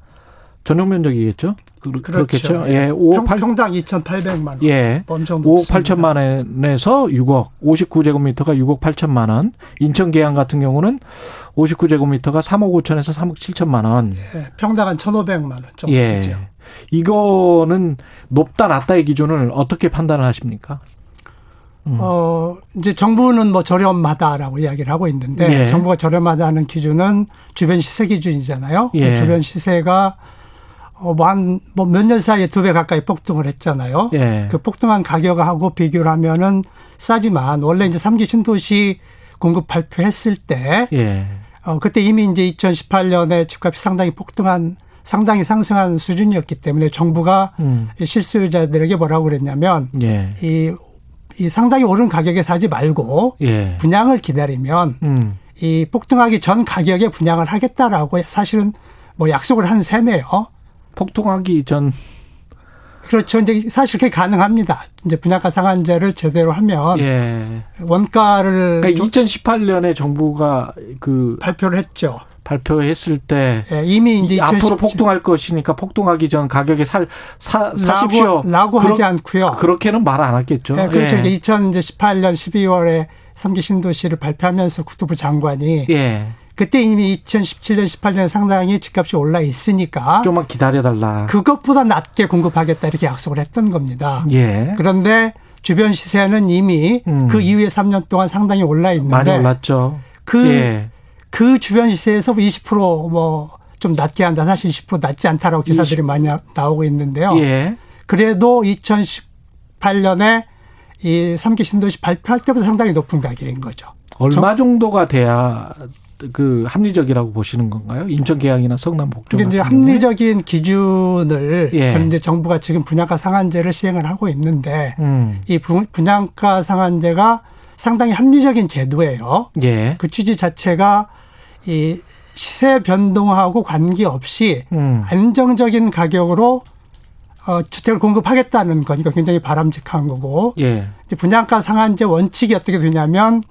전용 면적이겠죠? 그, 그렇죠. 그렇겠죠. 예, 5, 평, 8, 평당 2,800만 원. 예. 엄청 5억 높습니다. 8천만 원에서 6억, 59제곱미터가 6억 8천만 원. 인천 계양 같은 경우는 59제곱미터가 3억 5천에서 3억 7천만 원. 예, 평당 한 1,500만 원 정도 예. 되죠. 이거는 높다 낮다의 기준을 어떻게 판단을 하십니까? 음. 어, 이제 정부는 뭐 저렴하다라고 이야기를 하고 있는데 예. 정부가 저렴하다는 기준은 주변 시세 기준이잖아요. 예. 주변 시세가 어, 뭐한뭐 몇년 사이에 두 배 가까이 폭등을 했잖아요. 예. 그 폭등한 가격하고 비교를 하면은 싸지만 원래 이제 삼기 신도시 공급 발표했을 때 예. 어, 그때 이미 이제 2018년에 집값이 상당히 폭등한 상당히 상승한 수준이었기 때문에 정부가 음. 실수요자들에게 뭐라고 그랬냐면 예. 이, 이 상당히 오른 가격에 사지 말고 예. 분양을 기다리면 음. 이 폭등하기 전 가격에 분양을 하겠다라고 사실은 뭐 약속을 한 셈이에요. 폭등하기 전 그렇죠. 이제 사실 그게 가능합니다. 이제 분양가 상한제를 제대로 하면 예. 원가를 그러니까 좀 2018년에 정부가 그 발표를 했죠. 발표했을 때 예, 이미 이제 앞으로 2017 폭등할 것이니까 폭등하기 전 가격에 살 사, 사십시오. 라고, 그러- 하지 않고요. 그렇게는 말 안 했겠죠. 예, 그렇죠. 예. 이제 2018년 12월에 삼기 신도시를 발표하면서 국토부 장관이 예. 그때 이미 2017년 18년에 상당히 집값이 올라 있으니까 좀만 기다려달라. 그것보다 낮게 공급하겠다 이렇게 약속을 했던 겁니다. 예. 그런데 주변 시세는 이미 음. 그 이후에 3년 동안 상당히 올라 있는데 많이 올랐죠. 그, 예. 그 주변 시세에서 20%뭐 좀 낮게 한다. 사실 20% 낮지 않다라고 기사들이 많이 나- 나오고 있는데요. 예. 그래도 2018년에 이 3기 신도시 발표할 때보다 상당히 높은 가격인 거죠. 얼마 정도가 돼야 그 합리적이라고 보시는 건가요? 인천 계양이나 성남. 근데 이제? 합리적인 기준을 예. 전 이제 정부가 지금 분양가 상한제를 시행을 하고 있는데 음. 이 분- 분양가 상한제가 상당히 합리적인 제도예요. 예. 그 취지 자체가 이 시세 변동하고 관계없이 음. 안정적인 가격으로 어, 주택을 공급하겠다는 거니까 굉장히 바람직한 거고 예. 이제 분양가 상한제 원칙이 어떻게 되냐면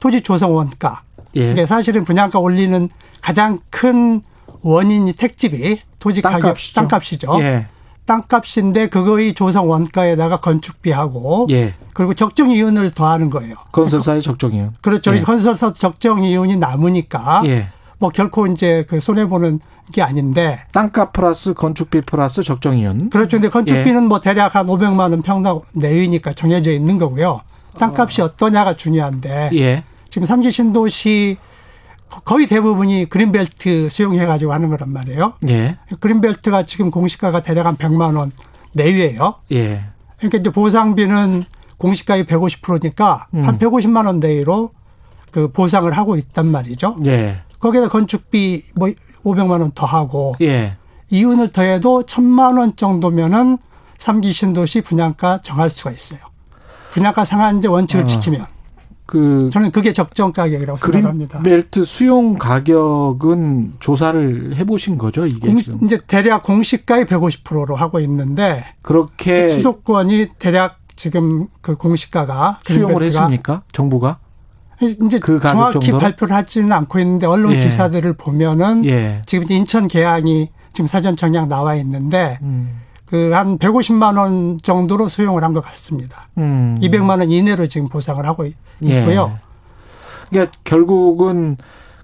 토지 조성 원가. 예. 이게 사실은 분양가 올리는 가장 큰 원인이 택집이 토지 가격 땅값이죠. 땅값이죠. 예. 땅값인데 그거의 조성 원가에다가 건축비하고 예. 그리고 적정 이윤을 더하는 거예요. 건설사의 적정이요. 그렇죠. 예. 이 건설사 적정 이윤이 남으니까 예. 뭐 결코 이제 그 손해 보는 게 아닌데 땅값 플러스 건축비 플러스 적정 이윤. 그렇죠. 근데 건축비는 뭐 대략 한 500만 원 평당 내외니까 정해져 있는 거고요. 땅값이 어떠냐가 중요한데 예. 지금 삼기 신도시 거의 대부분이 그린벨트 수용해 가지고 하는 거란 말이에요. 예. 그린벨트가 지금 공시가가 대략 한 100만 원 내외예요. 예. 그러니까 이제 보상비는 공시가의 150%니까 음. 한 150만 원 내외로 그 보상을 하고 있단 말이죠. 예. 거기다 건축비 뭐 500만 원 더 하고 예. 이윤을 더해도 1000만 원 정도면은 삼기 신도시 분양가 정할 수가 있어요. 분양가 상한제 원칙을 어. 지키면 그 저는 그게 적정 가격이라고 생각합니다. 그린벨트 수용 가격은 조사를 해보신 거죠 이게 공- 지금 이제 대략 공시가의 150%로 하고 있는데 그렇게 수도권이 대략 지금 그 공시가가 수용을 했습니까? 정부가? 이제 그 정확히 정도로? 발표를 하지는 않고 있는데 언론 예. 기사들을 보면은 예. 지금 인천 계양이 지금 사전 청약 나와 있는데 음. 그 한 150만 원 정도로 수용을 한 것 같습니다. 음. 200만 원 이내로 지금 보상을 하고 있- 예. 있고요. 그러니까 결국은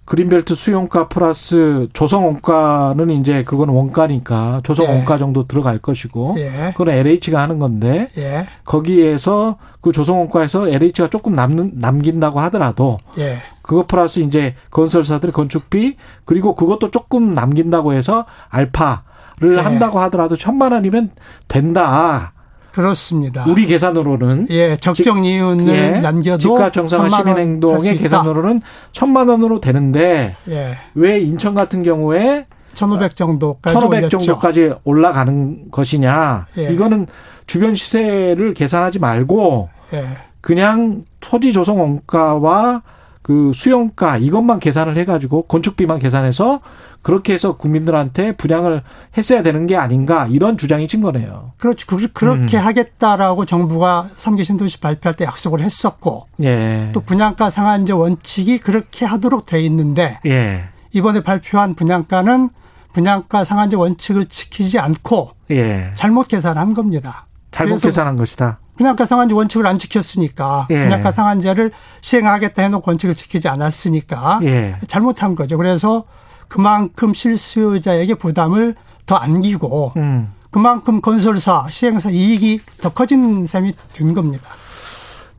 그린벨트 수용가 플러스 조성 원가는 이제 그건 원가니까 조성 예. 원가 정도 들어갈 것이고 예. 그건 LH가 하는 건데 예. 거기에서 그 조성 원가에서 LH가 조금 남는 남긴다고 하더라도 예. 그거 플러스 이제 건설사들의 건축비 그리고 그것도 조금 남긴다고 해서 알파 를 예. 한다고 하더라도 천만 원이면 된다. 그렇습니다. 우리 계산으로는 예, 적정 이윤을 예, 남겨도 집값 정상화 천만 시민 원할수 행동의 있다. 계산으로는 천만 원으로 되는데 예. 왜 인천 같은 경우에 1,500 정도까지 1,500 올렸죠. 정도까지 올라가는 것이냐? 예. 이거는 주변 시세를 계산하지 말고 예. 그냥 토지 조성 원가와 그 수용가 이것만 계산을 해가지고 건축비만 계산해서 그렇게 해서 국민들한테 분양을 했어야 되는 게 아닌가 이런 주장이 진 거네요. 그렇죠. 그- 그렇게 음. 하겠다라고 정부가 삼기 신도시 발표할 때 약속을 했었고 예. 또 분양가 상한제 원칙이 그렇게 하도록 돼 있는데 예. 이번에 발표한 분양가는 분양가 상한제 원칙을 지키지 않고 예. 잘못 계산한 겁니다. 잘못 계산한 것이다. 분양가 상한제 원칙을 안 지켰으니까 예. 분양가 상한제를 시행하겠다 해놓고 원칙을 지키지 않았으니까 예. 잘못한 거죠. 그래서 그만큼 실수요자에게 부담을 더 안기고 음. 그만큼 건설사, 시행사 이익이 더 커진 셈이 된 겁니다.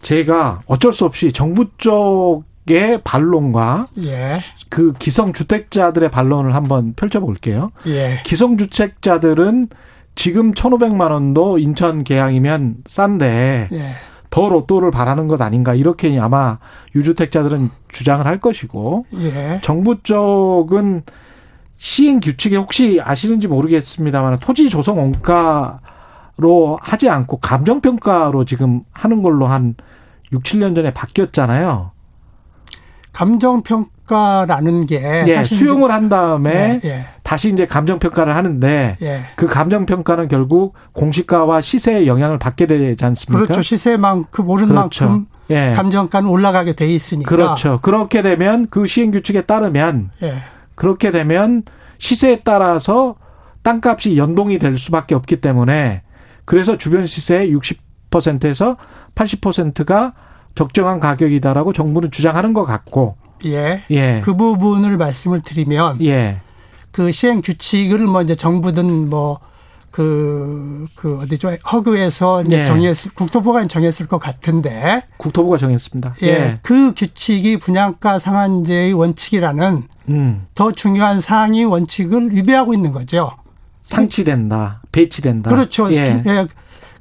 제가 어쩔 수 없이 정부 쪽의 반론과 예, 그 기성 주택자들의 반론을 한번 펼쳐볼게요. 예, 기성 주택자들은 지금 1,500만 원도 인천 계양이면 싼데 예, 더 로또를 바라는 것 아닌가 이렇게 아마 유주택자들은 주장을 할 것이고 예. 정부 쪽은 시행 규칙에 혹시 아시는지 모르겠습니다만 토지 조성 원가로 하지 않고 감정 평가로 지금 하는 걸로 한 6, 7년 전에 바뀌었잖아요. 감정 평가라는 게 예, 수용을 한 다음에 예, 예, 다시 이제 감정 평가를 하는데 예. 그 감정 평가는 결국 공시가와 시세에 영향을 받게 되지 않습니까? 그렇죠. 시세만큼 오른 그렇죠. 만큼 예. 감정가는 올라가게 돼 있으니까. 그렇죠. 그렇게 되면 그 시행 규칙에 따르면 예, 그렇게 되면 시세에 따라서 땅값이 연동이 될 수밖에 없기 때문에 그래서 주변 시세의 60%에서 80%가 적정한 가격이다라고 정부는 주장하는 것 같고 예. 예. 그 부분을 말씀을 드리면 예. 그 시행 규칙을 뭐 이제 정부든 뭐 그, 그 어디죠? 허그에서 이제 예. 정했을, 국토부가 정했을 것 같은데. 국토부가 정했습니다. 예. 그 규칙이 분양가 상한제의 원칙이라는 음. 더 중요한 상위 원칙을 위배하고 있는 거죠. 상치된다. 배치된다. 그렇죠. 예. 예.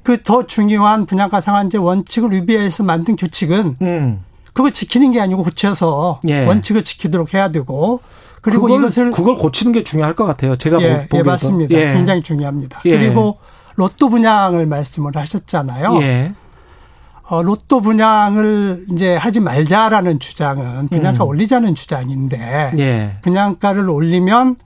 그더 중요한 분양가 상한제 원칙을 위배해서 만든 규칙은 음. 그걸 지키는 게 아니고 고쳐서 예. 원칙을 지키도록 해야 되고 그리고 그걸, 이것을 그걸 고치는 게 중요할 것 같아요. 제가 예, 보기에도. 예, 맞습니다. 예. 굉장히 중요합니다. 예. 그리고 로또 분양을 말씀을 하셨잖아요. 예. 어, 로또 분양을 이제 하지 말자라는 주장은 분양가 음. 올리자는 주장인데 예. 분양가를 올리면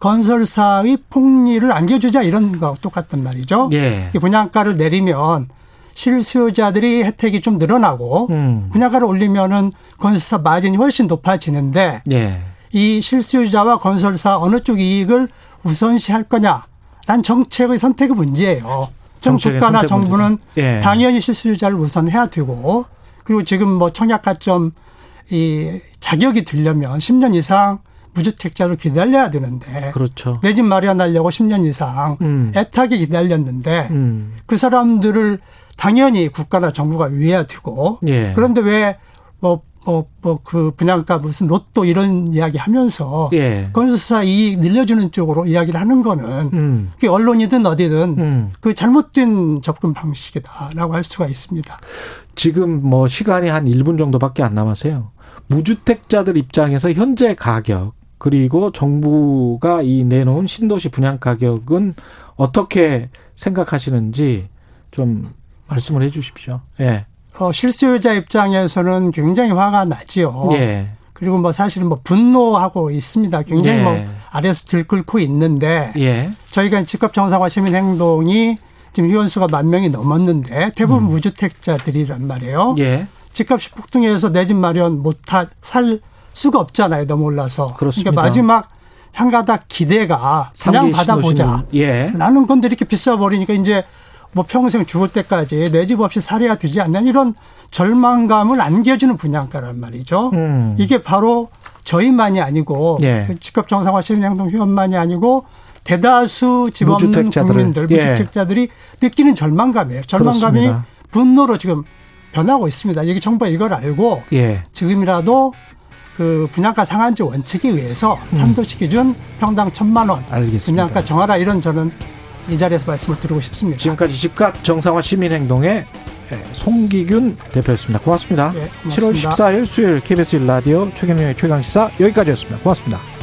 건설사의 폭리를 안겨주자 이런 거 똑같단 말이죠. 예. 이 분양가를 내리면 실수요자들이 혜택이 좀 늘어나고 음. 분양가를 올리면은 건설사 마진이 훨씬 높아지는데 예. 이 실수요자와 건설사 어느 쪽 이익을 우선시할 거냐란 정책의 선택의 문제예요. 좀 정책의 국가나 정부는. 예. 당연히 실수요자를 우선해야 되고 그리고 지금 뭐 청약 가점 이 자격이 되려면 10년 이상 무주택자로 기다려야 되는데 그렇죠. 내 집 마련하려고 10년 이상 음. 애타게 기다렸는데 음. 그 사람들을 당연히 국가나 정부가 위해야 되고 예. 그런데 왜 뭐 뭐 뭐 그 분양가 무슨 로또 이런 이야기 하면서 예. 건설사 이익 늘려주는 쪽으로 이야기를 하는 거는 음. 그게 언론이든 어디든 음. 그 잘못된 접근 방식이다라고 할 수가 있습니다. 지금 뭐 시간이 한 1분 정도밖에 안 남아서요. 무주택자들 입장에서 현재 가격 그리고 정부가 이 내놓은 신도시 분양 가격은 어떻게 생각하시는지 좀 말씀을 해 주십시오. 예. 어, 실수요자 입장에서는 굉장히 화가 나지요. 예. 그리고 뭐 사실은 뭐 분노하고 있습니다. 굉장히 예. 뭐 아래에서 들끓고 있는데 예. 저희가 집값 정상화 시민 행동이 지금 회원수가 만 명이 넘었는데 대부분 무주택자들이란 말이에요. 예. 집값이 폭등해서 내 집 마련 못할 살 수가 없잖아요. 너무 올라서. 그렇습니다. 러니까 마지막 한 가닥 기대가 그냥 받아보자. 예. 나는 건데 이렇게 비싸 버리니까 이제 뭐 평생 죽을 때까지 내 집 없이 살아야 되지 않나 이런 절망감을 안겨주는 분양가란 말이죠. 음. 이게 바로 저희만이 아니고 예. 집값 정상화 시민행동 회원만이 아니고 대다수 집 없는. 국민들, 예. 무주택자들이 느끼는 절망감이에요. 절망감이 그렇습니다. 분노로 지금 변하고 있습니다. 이게 정부가 이걸 알고 예. 지금이라도 그 분양가 상한제 원칙에 의해서 참도시 기준 평당 천만 원 음. 알겠습니다. 분양가 정하라 이런 저는 이 자리에서 말씀을 드리고 싶습니다. 지금까지 집값 정상화 시민행동의 예, 송기균 대표였습니다. 고맙습니다. 예, 7월 고맙습니다. 14일 수요일 KBS 1라디오 최경영의 최강시사 여기까지였습니다. 고맙습니다.